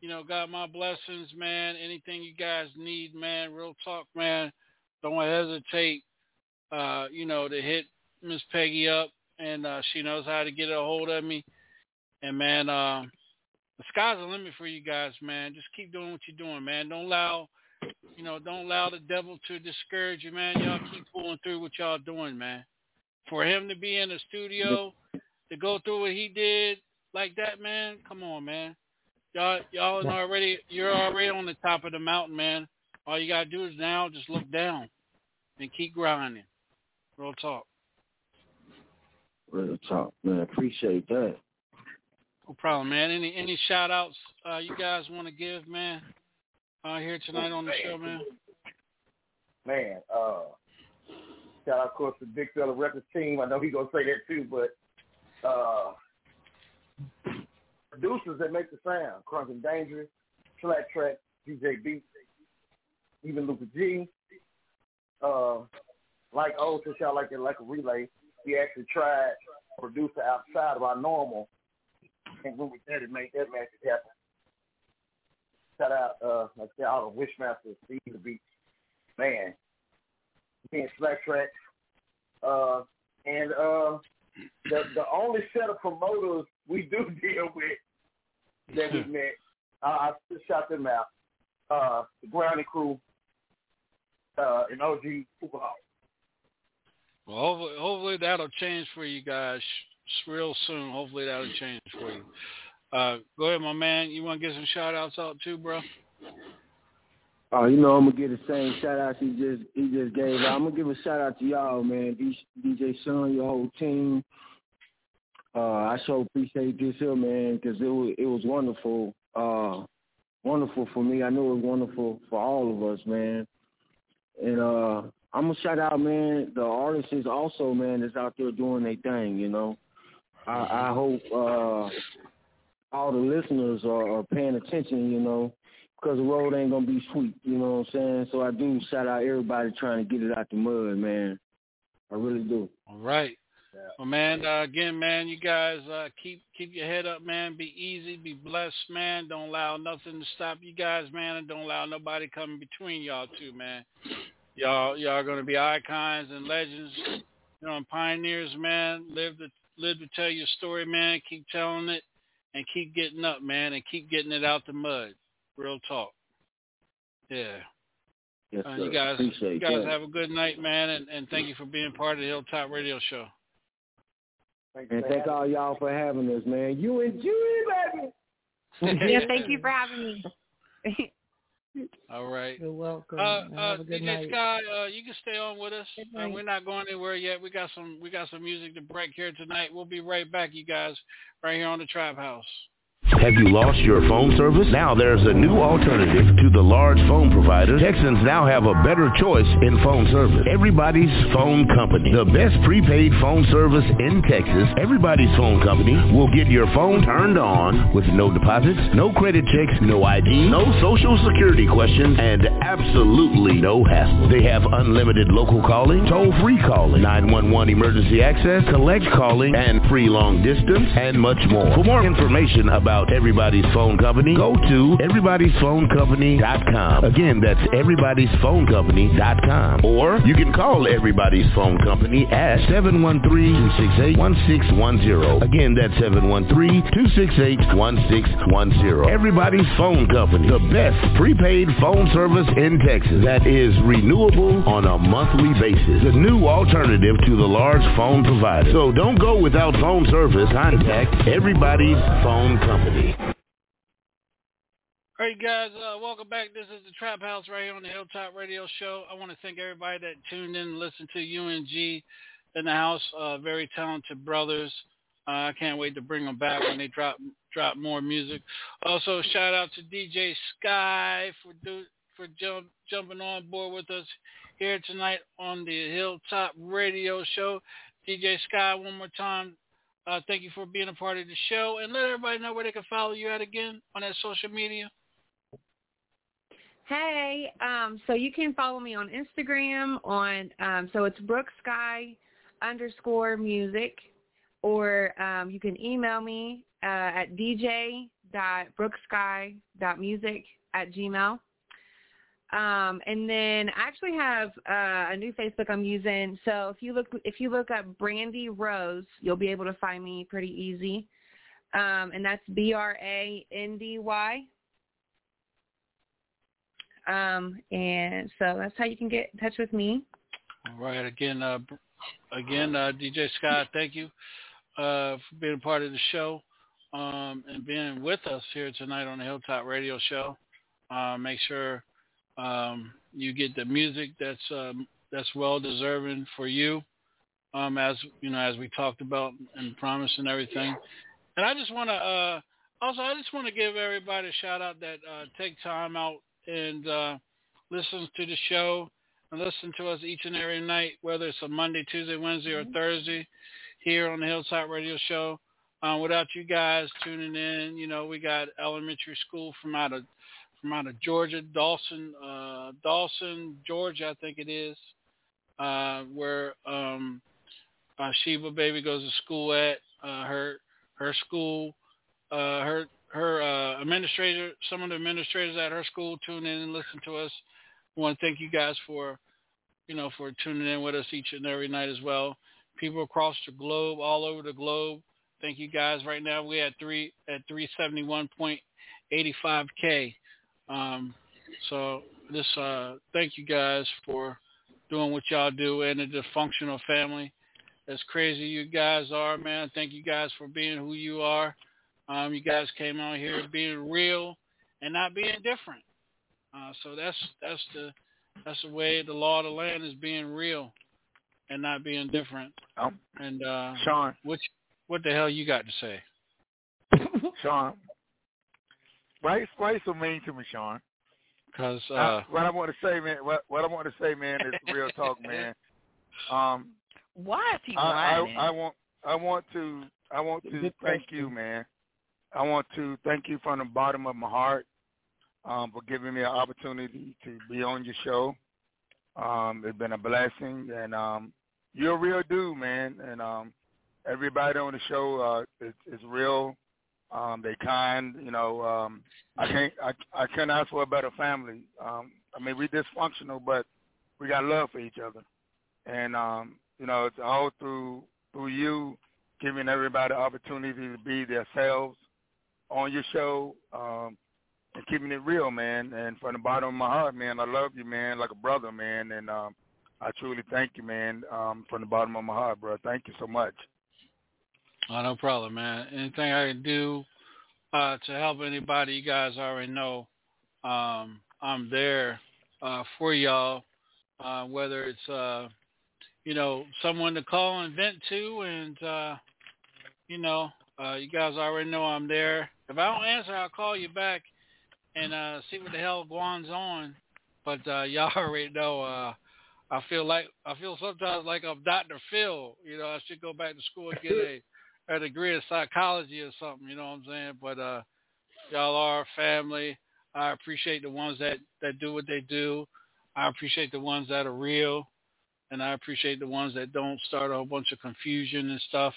you know, got my blessings, man. Anything you guys need, man. Real talk, man. Don't hesitate, uh, you know, to hit Miss Peggy up, and uh, she knows how to get a hold of me. And man, uh, the sky's the limit for you guys, man. Just keep doing what you're doing, man. Don't allow, you know, don't allow the devil to discourage you, man. Y'all keep pulling through what y'all doing, man. For him to be in the studio, to go through what he did like that, man. Come on, man. Y'all, y'all are already, you're already on the top of the mountain, man. All you gotta do is now just look down and keep grinding. Real talk. Real talk, man. Appreciate that. No problem, man. Any any shout outs uh, you guys want to give, man? Uh, here tonight on the show, man. Man, uh, shout out, of course, to Big Fella Records team. I know he gonna say that too, but uh, producers that make the sound: Crunk and Dangerous, Flat Track, DJ Beat, even Luca G. Uh, like oh, since y'all like it like a relay, we actually tried a producer outside of our normal, and when we did it, made that magic happen. Shout out, uh, like I said, all the Wishmaster, Steve the Beat, man, being Slack Track, uh, and uh, the the only set of promoters we do deal with that we met, uh, I just shout them out, uh, the Grounding Crew, uh, and OG Super Hawk. Well, hopefully, hopefully that'll change for you guys real soon. Hopefully that'll change for you. Uh, go ahead, my man. You want to get some shout outs out too, bro? Oh, you know I'm gonna give the same shout out he just he just gave. I'm gonna give a shout out to y'all, man. DJ Sean, your whole team. Uh, I so appreciate this here, man, because it was it was wonderful, uh, wonderful for me. I know it was wonderful for all of us, man. And uh, I'm gonna shout out, man, the artists is also, man, that's out there doing their thing. You know, I, I hope uh, all the listeners are, are paying attention. You know, because the road ain't gonna be sweet. You know what I'm saying? So I do shout out everybody trying to get it out the mud, man. I really do. All right. Well, man, uh, again, man, you guys uh, keep keep your head up, man. Be easy, be blessed, man. Don't allow nothing to stop you guys, man, and don't allow nobody coming between y'all two, man. Y'all y'all are gonna be icons and legends, you know, and pioneers, man. Live to live to tell your story, man. Keep telling it, and keep getting up, man, and keep getting it out the mud. Real talk. Yeah. Yes, Uh, sir. you guys, appreciate you guys that. have a good night, man, and, and thank you for being part of the Hilltop Radio Show. and thank all y'all for having us, man. You and Julie, baby. yeah, thank you for having me. All right. You're welcome. Uh, uh, Have a good DJ night. Sky, uh, you can stay on with us. Uh, we're not going anywhere yet. We got some we got some music to break here tonight. We'll be right back, you guys, right here on the Trap House. Have you lost your phone service? Now there's a new alternative to the large phone providers. Texans now have a better choice in phone service. Everybody's Phone Company. The best prepaid phone service in Texas. Everybody's Phone Company will get your phone turned on with no deposits, no credit checks, no ID, no social security questions, and absolutely no hassle. They have unlimited local calling, toll-free calling, 911 emergency access, collect calling, and free long distance, and much more. For more information about Everybody's Phone Company, go to everybody'sphonecompany.com. Again, that's everybody'sphonecompany.com. Or you can call Everybody's Phone Company at 713-268-1610. Again, that's 713-268-1610. Everybody's Phone Company, the best prepaid phone service in Texas that is renewable on a monthly basis. The new alternative to the large phone provider. So don't go without phone service. Contact Everybody's Phone Company. All right, guys, uh, welcome back. This is the Trap House right here on the Hilltop Radio Show. I want to thank everybody that tuned in and listened to UNG in the house. Uh, very talented brothers. Uh, I can't wait to bring them back when they drop drop more music. Also, shout out to DJ Sky for do, for jump, jumping on board with us here tonight on the Hilltop Radio Show. DJ Sky, one more time, uh, thank you for being a part of the show, and let everybody know where they can follow you at again on that social media. Hey, um, so you can follow me on Instagram on um, so it's Brooke Sky underscore music, or um, you can email me uh, at dj.brookesky.music at gmail. Um, and then I actually have uh, a new Facebook I'm using. So if you look if you look up Brandy Rose, you'll be able to find me pretty easy. Um, and that's B R A N D Y. Um, and so that's how you can get in touch with me. All right. Again, uh, again, uh, DJ Scott, thank you uh, for being a part of the show um, and being with us here tonight on the Hilltop Radio Show. Uh, make sure um, you get the music that's um, that's well deserving for you, um, as you know, as we talked about and promised and everything. And I just want to uh, also I just want to give everybody a shout out that uh, take time out and uh, listens to the show and listen to us each and every night, whether it's a Monday, Tuesday, Wednesday, or Thursday here on the Hilltop Radio Show. Uh, without you guys tuning in, you know, we got elementary school from out of from out of Georgia, Dawson, uh, Dawson, Georgia, I think it is, uh, where um, uh, Sheba Baby goes to school at. Uh, her her school, uh, her her uh, administrator, some of the administrators at her school tune in and listen to us. I want to thank you guys for, you know, for tuning in with us each and every night as well. People across the globe, all over the globe. Thank you guys. Right now we at three at three seventy one point eighty five k. Um, so this uh, thank you guys for doing what y'all do and the dysfunctional family. As crazy you guys are, man. Thank you guys for being who you are. Um, you guys came out here being real and not being different. Uh, so that's that's the that's the way the law of the land is being real and not being different. Um, and uh, Sean, what what the hell you got to say? Sean, why why you so mean to me, Sean? Because uh, uh, what I want to say, man, what what I want to say, man, is real talk, man. Um, why is he I. I, I want I want to I want to thank you, man. I want to thank you from the bottom of my heart um, for giving me an opportunity to be on your show. Um, it's been a blessing, and um, you're a real dude, man. And um, everybody on the show uh, is, is real. Um, they kind, you know. Um, I can't, I, I can't ask for a better family. Um, I mean, we dysfunctional, but we got love for each other, and um, you know, it's all through through you giving everybody opportunity to be themselves on your show um, and keeping it real, man. And from the bottom of my heart, man, I love you, man, like a brother, man. And um, I truly thank you, man, um, from the bottom of my heart, bro. Thank you so much. Oh, no problem, man. Anything I can do uh, to help anybody, you guys already know um, I'm there uh, for y'all, uh, whether it's, uh, you know, someone to call and vent to and, uh, you know, uh, you guys already know I'm there. If I don't answer, I'll call you back and uh, see what the hell goes on. But uh, y'all already know. Uh, I feel like I feel sometimes like I'm Dr. Phil. You know, I should go back to school and get a, a degree in psychology or something. You know what I'm saying? But uh, y'all are family. I appreciate the ones that that do what they do. I appreciate the ones that are real, and I appreciate the ones that don't start a whole bunch of confusion and stuff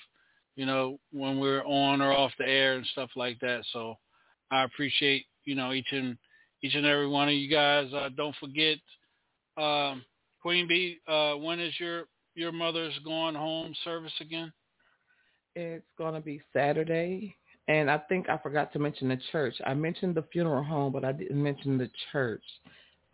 you know, when we're on or off the air and stuff like that. So I appreciate, you know, each and each and every one of you guys. Uh, don't forget, um, Queen Bee, uh, when is your your mother's going home service again? It's going to be Saturday. And I think I forgot to mention the church. I mentioned the funeral home, but I didn't mention the church.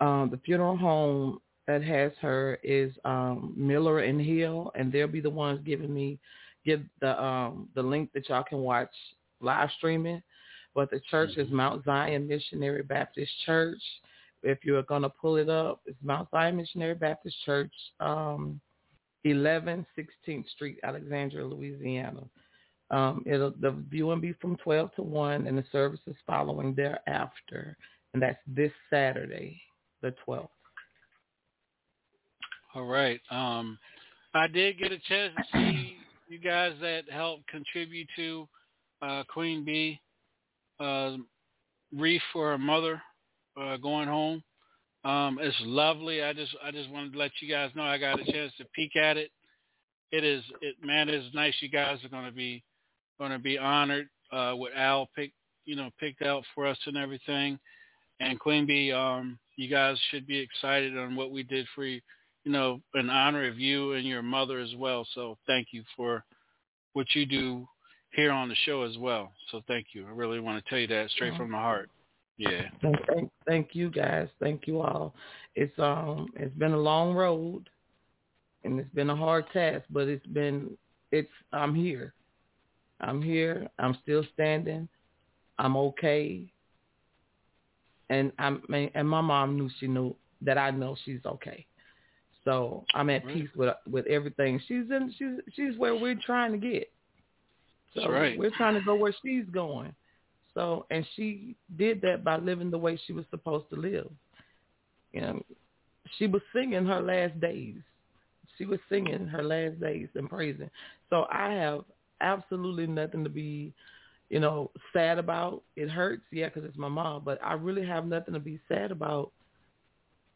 Um, the funeral home that has her is um, Miller and Hill, and they'll be the ones giving me give the um the link that y'all can watch live streaming. But the church is Mount Zion Missionary Baptist Church. If you're gonna pull it up, it's Mount Zion Missionary Baptist Church, um, 11 16th Street, Alexandria, Louisiana. Um, it'll the viewing be from 12 to 1, and the services following thereafter, and that's this Saturday, the 12th. All right. Um, I did get a chance to see you guys that helped contribute to uh, Queen Bee uh, Reef for her mother uh, going home. Um, it's lovely. I just I just wanted to let you guys know I got a chance to peek at it. It is it man, it is nice. You guys are going to be going to be honored uh, with Al pick you know picked out for us and everything. And Queen Bee, um, you guys should be excited on what we did for you. You know, in honor of you and your mother as well. So thank you for what you do here on the show as well. So thank you. I really want to tell you that straight from the heart. Yeah. Thank, thank, thank you guys. Thank you all. It's um it's been a long road and it's been a hard task, but it's been it's I'm here. I'm here. I'm still standing. I'm okay. And I'm and my mom knew she knew that I know she's okay. So I'm at peace with with everything. She's in she's she's where we're trying to get. So That's right. we're trying to go where she's going. So and she did that by living the way she was supposed to live. You know, she was singing her last days. She was singing her last days and praising. So I have absolutely nothing to be, you know, sad about. It hurts, yeah, because it's my mom, but I really have nothing to be sad about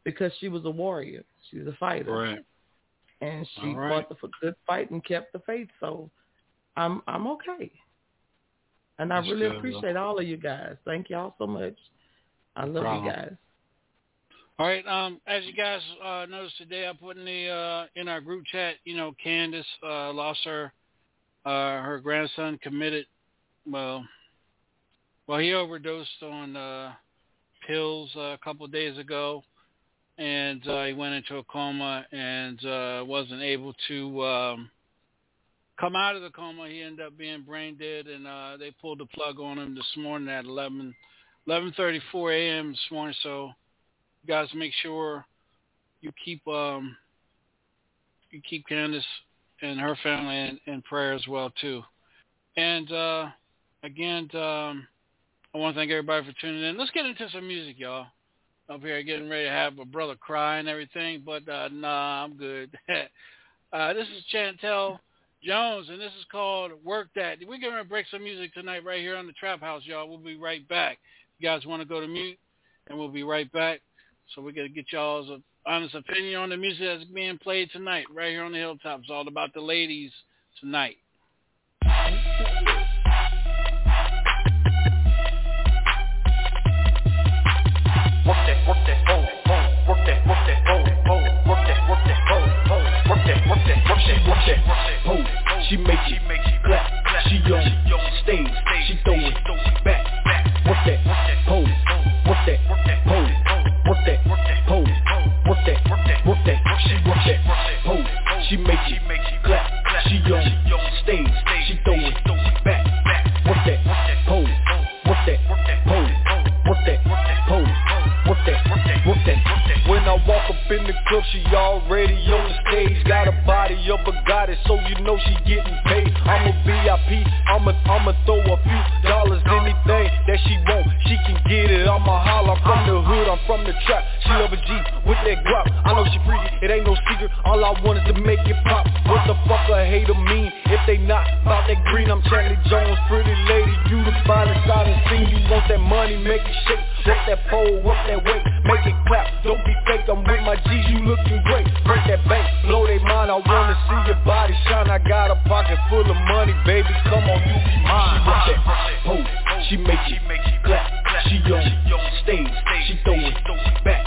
because she was a warrior. She was a fighter. Right. And she right. fought the good fight and kept the faith. So I'm I'm okay. And I That's really good, appreciate all of you guys. Thank y'all so much. I love problem. you guys. All right. Um, as you guys uh, noticed today, I put in the uh, in our group chat. You know, Candace uh, lost her uh, her grandson committed. Well, well, he overdosed on uh, pills uh, a couple of days ago, and uh, he went into a coma and uh, wasn't able to um, come out of the coma. He ended up being brain dead, and uh, they pulled the plug on him this morning at 11, 11.34 a.m. this morning. So you guys make sure you keep um, you keep Candace and her family in, in prayer as well too. And uh, again, um, I want to thank everybody for tuning in. Let's get into some music, y'all. Up here getting ready to have a brother cry and everything, but uh, nah, I'm good. uh, this is Chantel Jones, and this is called Work That. We're going to break some music tonight right here on the Trap House, y'all. We'll be right back. You guys want to go to mute, and we'll be right back. So we're going to get y'all's honest opinion on the music that's being played tonight right here on the Hilltop. It's all about the ladies tonight. Work that, work that, work that, Oh, she make it clap. She on stage. She throw it back. Work that pole. Work that pole. Work that pole. Work that. Work that. She work that pole. She make it clap. She on club, she already on the stage. Got a body of a goddess, so you know she getting paid. I'm a VIP, I'ma I'ma throw a few dollars, anything that she want, she can get it. I'm a from the hood, I'm from the trap. She love a G with that guap. I know she freaky, it ain't no secret. All I want is to make it pop. What the fuck a hater mean if they not about that green? I'm Charlie Jones, pretty lady, you the finest I done seen. You want that money, make it shake. Work that pole, up that weight, make it clap. Don't be fake, I'm with my G's, you looking great. Break that bank, blow they mind. I wanna see your body shine. I got a pocket full of money, baby. Come on, you be mine. Work that. She make it clap. She on stage. She throw it back.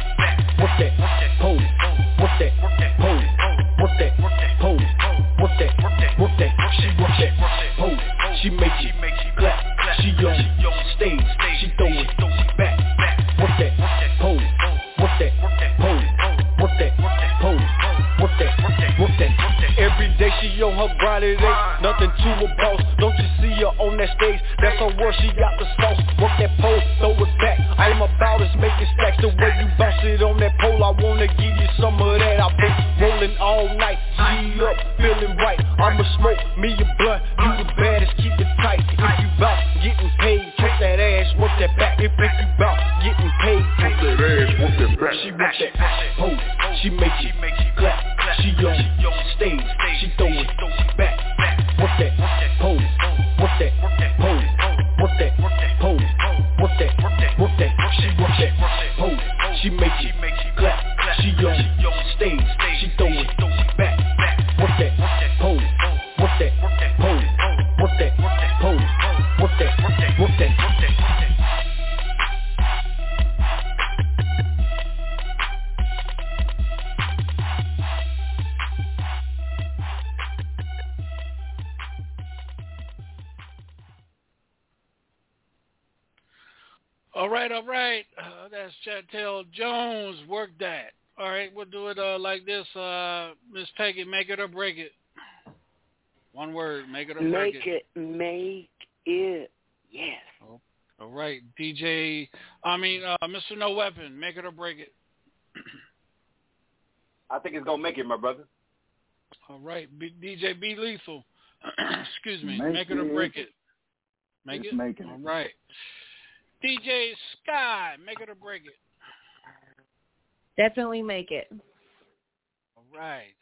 Work that pole. Work that pole. Work that pole. Work that. Work that. She work that pole. She make it clap. She on stage. She throw it back. Work that pole. Work that pole. Work that pole. Work that. Work that. Every day she on her grind, it ain't nothing to a boss. Don't you see her on that stage? That's her work, she got the sauce. Work that pole, throw it back. I'm about is making stacks. The way you bounce it on that pole, I wanna give you some of that. I've been rolling all night, G up, feeling right. I'ma smoke me a blunt, you the baddest, keep it tight. If you bout getting paid, check that ass, work that back. If, you bout getting paid, work that ass, work that back. She work that pole. She make it clap. She on All right, all right. Uh, that's Chantel Jones. Work that. All right, we'll do it uh, like this. Uh, Miss Peggy, make it or break it. One word, make it or break it. Make it, make it. Yes. Oh, all right, DJ. I mean, uh, Mr. No Weapon, make it or break it. I think it's gonna make it, my brother. All right, B- DJ B Lethal. Excuse me, Make make, it or break it. Make It's it. making All it. right. DJ Sky, make it or break it. Definitely make it. All right.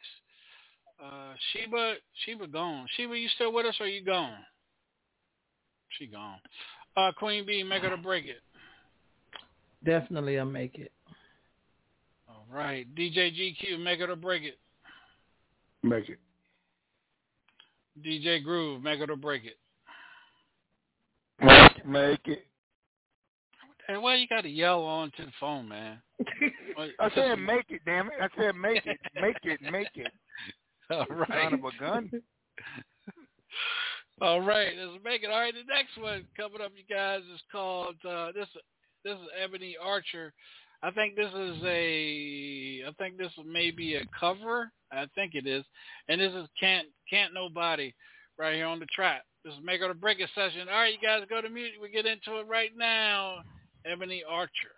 Uh, Sheba, Sheba gone. Sheba, you still with us or you gone? She gone. Uh, Queen B, make it or break it. Definitely I'll make it. All right. DJ GQ, make it or break it. Make it. DJ Groove, make it or break it. Make it. Hey, why you got to yell on to the phone, man? I said make it, damn it. I said make it, make it, make it. All right. Son of a gun. All right, let's make it. All right, the next one coming up, you guys, is called uh, this. This is Ebony Archer. I think this is a. I think this may be a cover. I think it is, and this is can't can't nobody right here on the trap. This is make or break it session. All right, you guys go to music. We get into it right now. Ebony Archer.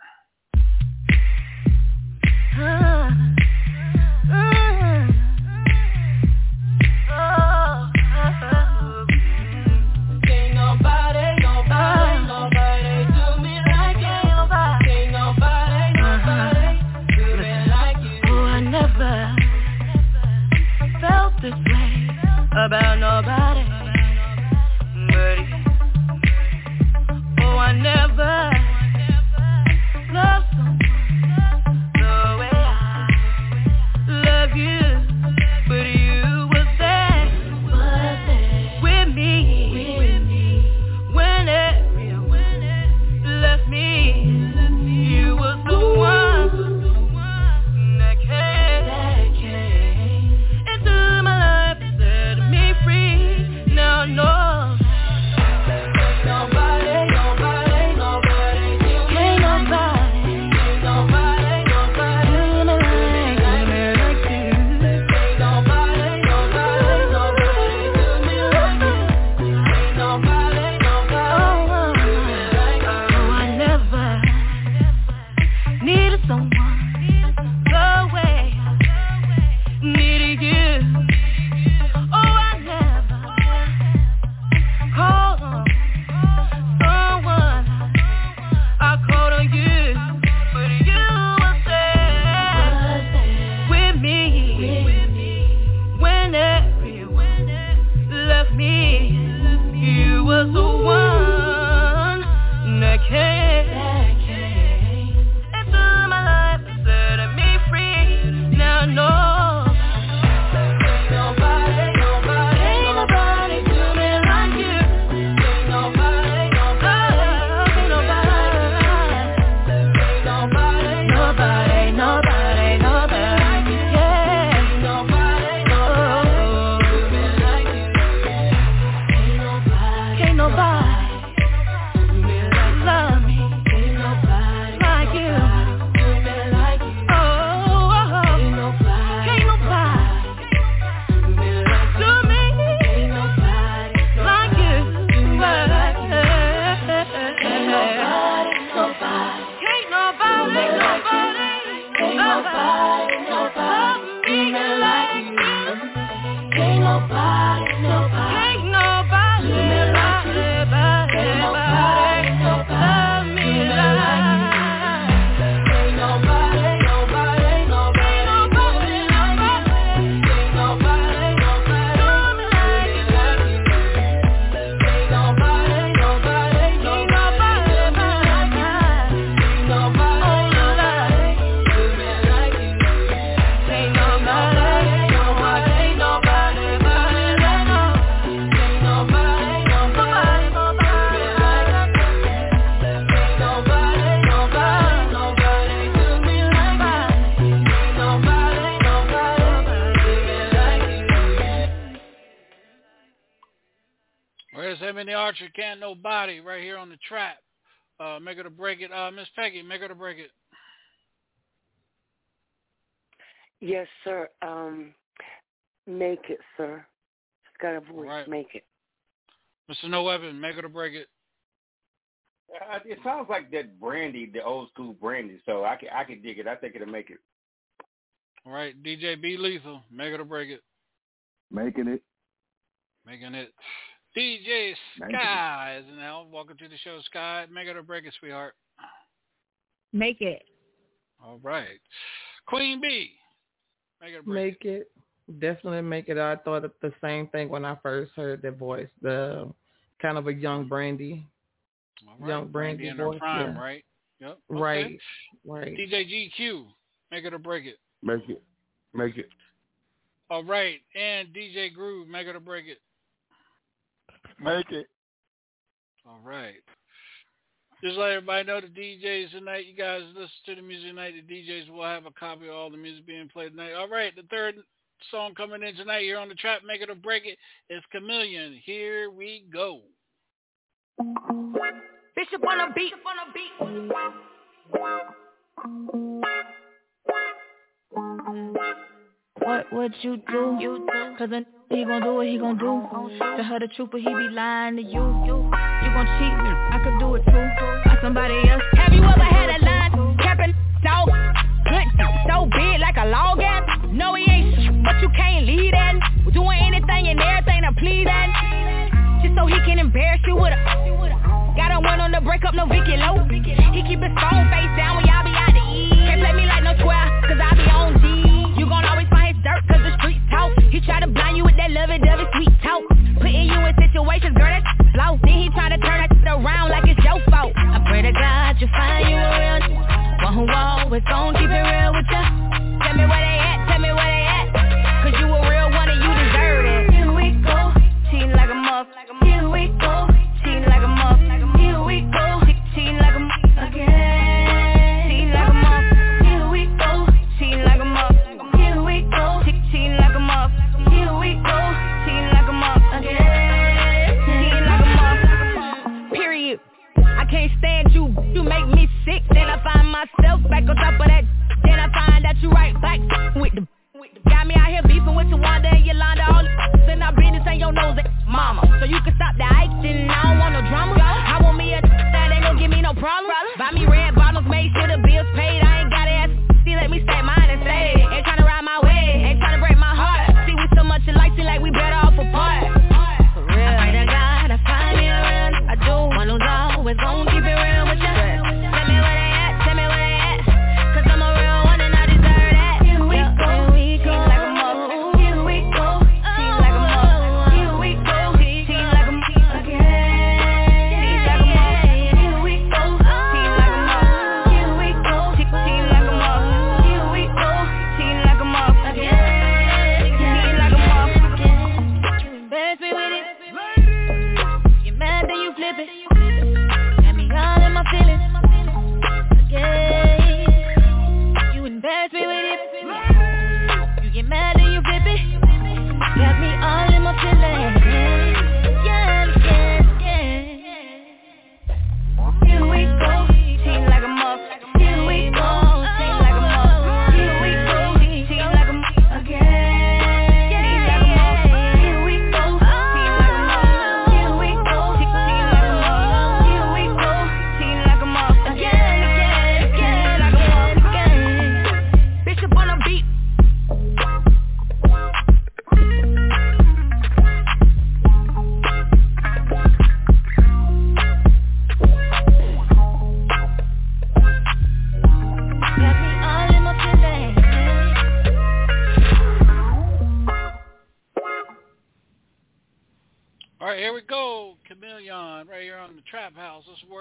Uh, make it or break it. Uh, Miss Peggy, make it or break it. Yes, sir. Um, make it, sir. Just got a voice. Right. Make it. Mr. No Weapon, make it or break it. Uh, it sounds like that Brandy, the old school Brandy. So I can I can dig it. I think it'll make it. All right, DJ B Lethal, make it or break it. Making it. Making it. DJ Thank you. Sky is now. Welcome to the show, Sky. Make it or break it, sweetheart. Make it. All right. Queen B, make it or break Make it. Definitely make it. I thought of the same thing when I first heard the voice. The kind of a young Brandy. it. All right. Young Brandy in her voice, prime, yeah. right? Yep. Okay. Right. Right. DJ GQ, make it or break it. Make it. Make it. All right. And DJ Groove, make it or break it. Make it. All right. Just let everybody know the DJs tonight. You guys listen to the music tonight. The DJs will have a copy of all the music being played tonight. All right. The third song coming in tonight here on the trap, make it or break it, is Chameleon. Here we go. Bishop on a beat. on a beat. What would you do? Cause know he gon' do what he gon' do. To her the truth, but he be lying to you. You, you gon' cheat me, I could do it too. By somebody else. Have you ever had a line capping dog? Good, so big like a log ass. No, he ain't, but you can't lead that. Doing anything and everything to please that. Just so he can embarrass you with a. Got a one on the break up, no Vicky Low. He keep his phone face down when y'all be out to eat. Can't play me like no square, cause I He try to blind you with that lovey-dovey sweet talk. Putting you in situations, girl, that's flow. Then he try to turn that around like it's your fault. I pray to God you find you a real. One who always gon' keep it real with ya. Tell me where they at,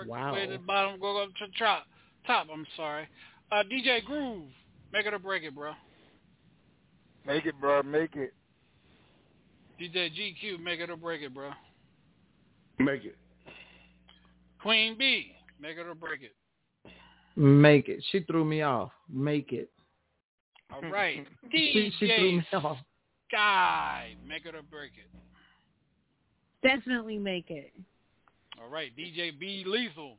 Wow. way to the bottom, go up to the top. Top, I'm sorry. Uh, DJ Groove, make it or break it, bro. Make it, bro. Make it. DJ GQ, make it or break it, bro. Make it. Queen B, make it or break it. Make it. She threw me off. Make it. All right, She, she threw DJ me off. Sky, make it or break it. Definitely make it. All right, DJ B Lethal.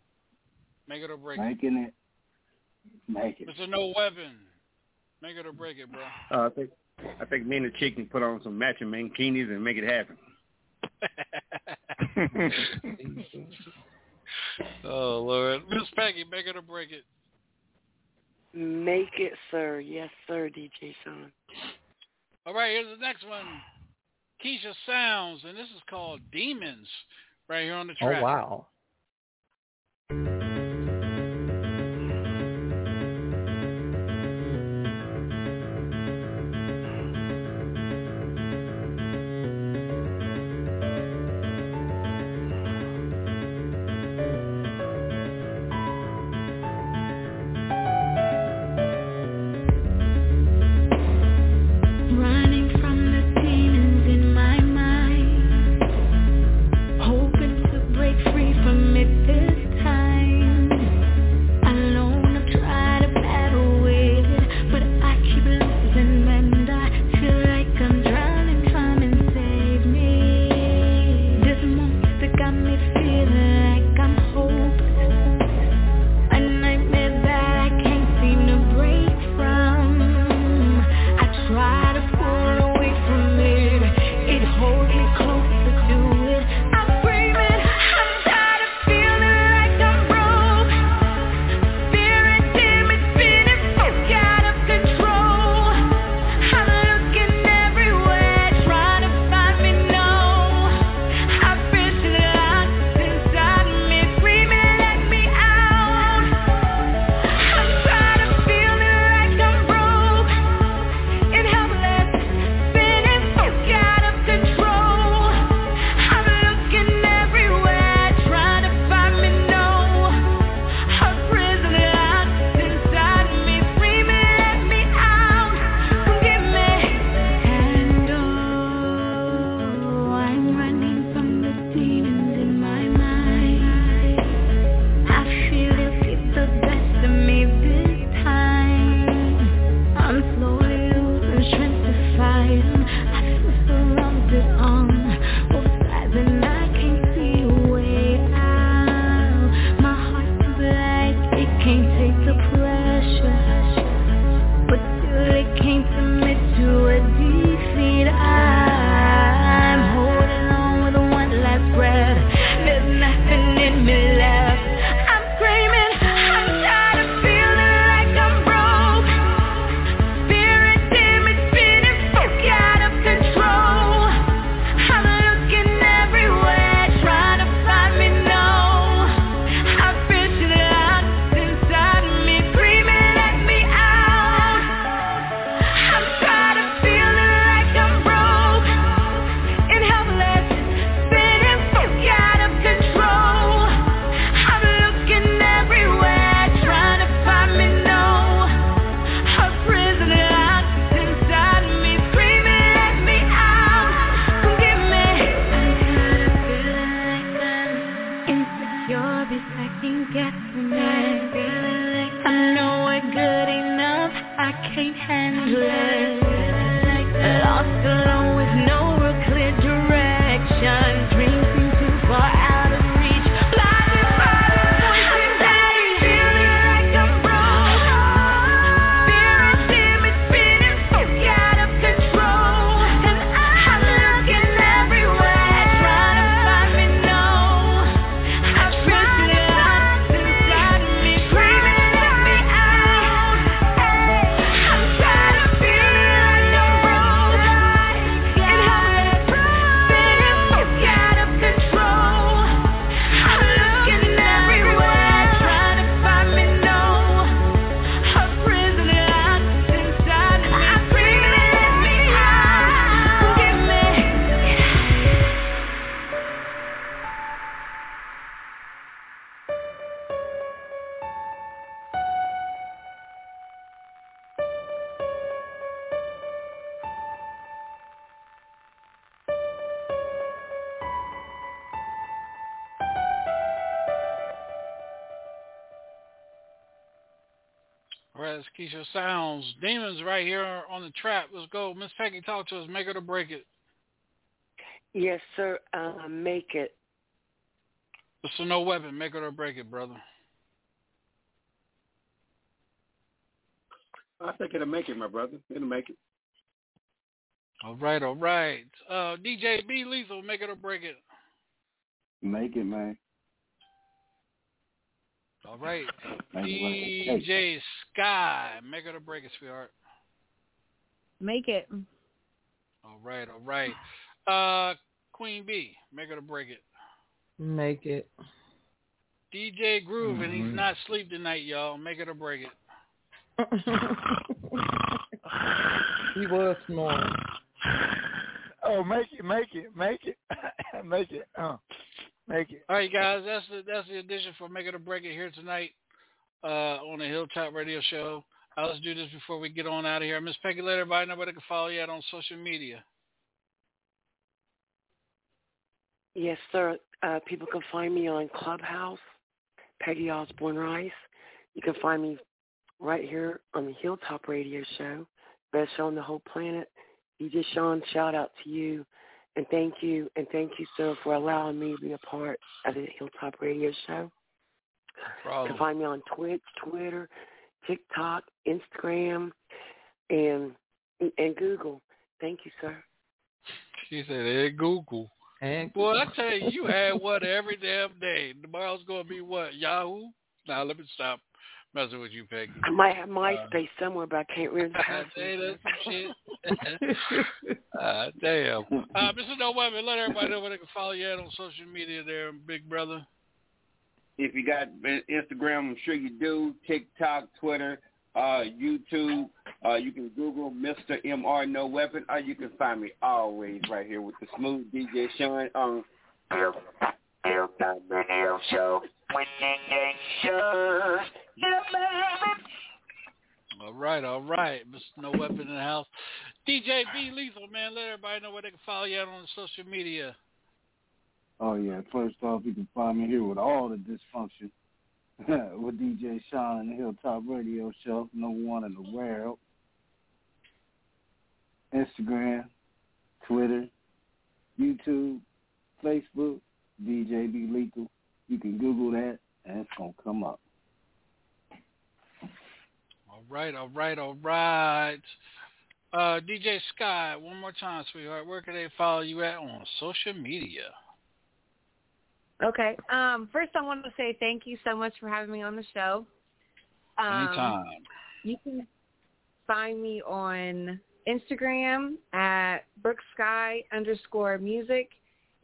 Make it or break Making it. it. Make it. Mr. No Weapon. Make it or break it, bro. Uh, I think I think me and the chick can put on some matching mankinis and make it happen. oh Lord, Miss Peggy, make it or break it. Make it, sir. Yes, sir, DJ Son. All right, here's the next one. Keisha Sounds, and this is called Demons right here on the oh, track. Oh wow. Jones, Demons right here on the trap. Let's go. Miss Peggy, talk to us. Make it or break it. Yes, sir. Uh, make it. So no weapon. Make it or break it, brother. I think it'll make it, my brother. It'll make it. All right, all right. Uh, DJ B Lethal, make it or break it. Make it, man. All right. Make it, make it. DJ Sky, make it or break it, sweetheart. Make it. All right, all right. Uh, Queen B, make it or break it. Make it. DJ Groove, and Mm-hmm. he's not asleep tonight, y'all. Make it or break it. he was snoring. Oh, make it, make it, make it, make it, uh, make it. All right, guys, that's the that's the edition for Make It or Break It here tonight uh, on the Hilltop Radio Show. Uh, let's do this before we get on out of here. Miss Peggy, let everybody know where they can follow you at on social media. Yes, sir. Uh, people can find me on Clubhouse, Peggy Osborne Rice. You can find me right here on the Hilltop Radio Show, best show on the whole planet. DJ Sean, shout out to you, and thank you, and thank you, sir, for allowing me to be a part of the Hilltop Radio Show. You can find me on Twitch, Twitter, TikTok, Instagram, and and Google. Thank you, sir. She said, "Hey, Google." And Boy, I tell you, you had one every damn day. Tomorrow's gonna be what? Yahoo? Now let me stop messing with you, Peggy. I might have MySpace somewhere, but I can't remember the I password. say that's some shit. uh, damn. Uh, Mr. No Weapon, let everybody know where they can follow you at on social media there, big brother. If you got Instagram, I'm sure you do. TikTok, Twitter, uh, YouTube. Uh, you can Google Mr. Mr. No Weapon, or you can find me always right here with the smooth DJ Sean on Hilltop Radio Show. With DJ Sean. All right, all right. Mr. No Weapon in the house. DJ B Lethal, man, let everybody know where they can follow you out on social media. Oh yeah. First off, you can find me here with all the dysfunction with DJ Sean and the Hilltop Radio Show, number one in the world. Instagram, Twitter, YouTube, Facebook, DJ B Lethal. You can Google that, and it's gonna come up. All right, all right, all right. Uh, DJ Sky, one more time, sweetheart. Where can they follow you at on social media? Okay. Um, first, I want to say thank you so much for having me on the show. Um, Anytime. You can find me on Instagram at brooksky underscore music,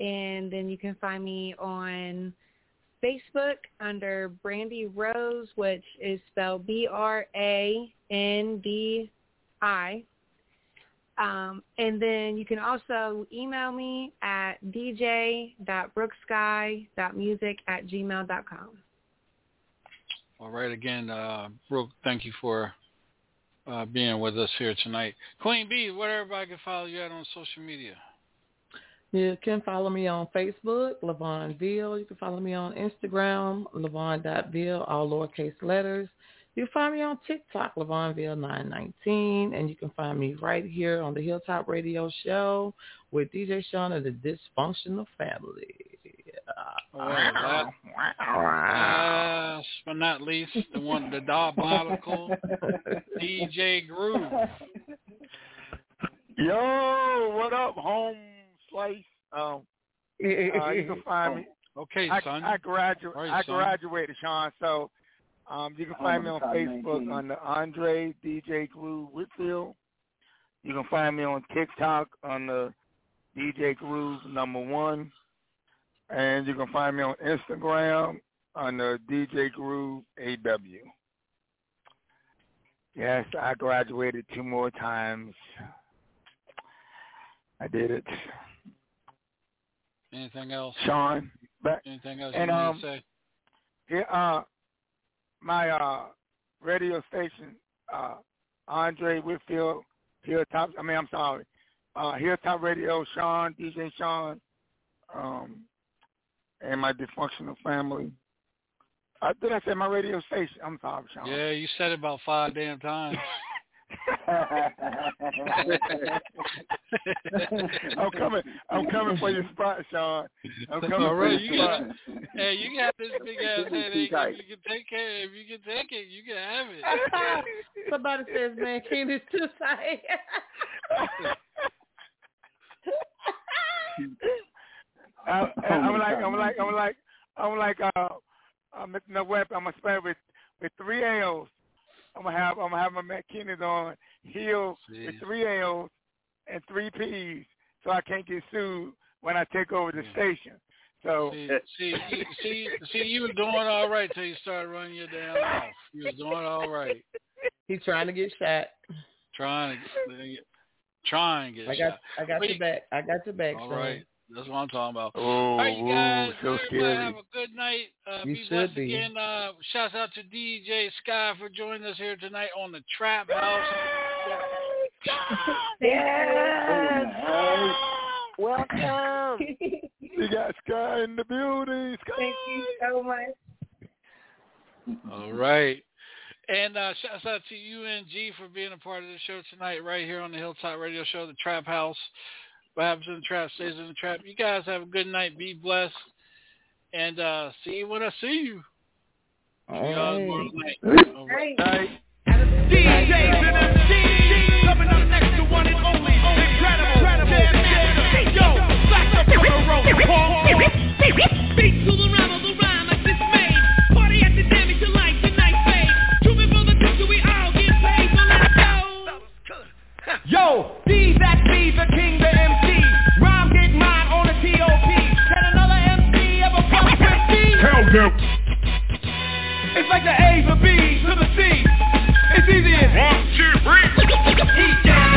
and then you can find me on Facebook under Brandy Rose, which is spelled B R A N D I. Um, and then you can also email me at dj.brooksky.music at gmail.com. All right, again, uh, Brooke, thank you for uh, being with us here tonight. Queen B, where everybody can follow you at on social media? You can follow me on Facebook, Levon Ville. You can follow me on Instagram, Levon.Ville, all lowercase letters. You can find me on TikTok, LevonVille919, and you can find me right here on the Hilltop Radio Show with DJ Sean of the Dysfunctional Family. Oh, Last but not least, the one, the diabolical DJ Groove. Yo, what up, home slice? Um, uh, you can find me. Okay, I, son. I graduated. All right, I son. graduated, Sean. So, um, you can find me on Top Facebook 19. under Andre DJ Groove Whitfield. You can find me on TikTok under DJ Groove number one, and you can find me on Instagram under DJ Groove AW. Yes, I graduated two more times. I did it. Anything else? Sean, but Anything else and, you um, need to say? yeah, uh, my uh radio station, uh, Andre Whitfield, Hilltop. I mean, I'm sorry, uh, Hilltop Radio, Sean, DJ Sean, um, and my dysfunctional family. Uh, did I say my radio station? I'm sorry, Sean. Yeah, you said it about five damn times. I'm coming. I'm coming for your spot, Sean. I'm coming All for right, your you spot. got, hey, you got this big ass headache. If you can take care, if you can take it, you can have it. Somebody says, man, King is too tight. I, I'm like, I'm like, I'm like, I'm like, uh, I'm Mr. Web. I'm gonna spell with with three L's. I'm gonna have, I'm gonna have my McKinney's on heel with three L's and three P's, so I can't get sued when I take over the station. So See, see, you- see, see, you were doing all right till you started running your damn mouth. You was doing all right. He's trying to get shot. Trying to get, trying to get I got, shot. I got Wait, your back. I got your back. All son. right. That's what I'm talking about. Oh, All right, you guys. ooh, so everybody scary. have a good night. Uh, You be should blessed be. again. Uh, shouts out to DJ Sky for joining us here tonight on the Trap House. Yes. Welcome. we got Sky in the building. Sky. Thank you so much. All right. And uh, shouts out to UNG for being a part of the show tonight, right here on the Hilltop Radio Show, the Trap House. What happens in the trap stays in the trap. You guys have a good night. Be blessed. And uh, see you when I see you. See y'all tomorrow night. All right. DJs and MCs coming up next to one and only incredible Jam Jam. Yo, back up on the road. Beat to the rhyme of the rhyme I just made. Party at the damage you like tonight, babe. Two me for the culture, we all get paid, so let's go. Yo, D that be them. It's like the A, the B, to the C. It's easy as one, two, three.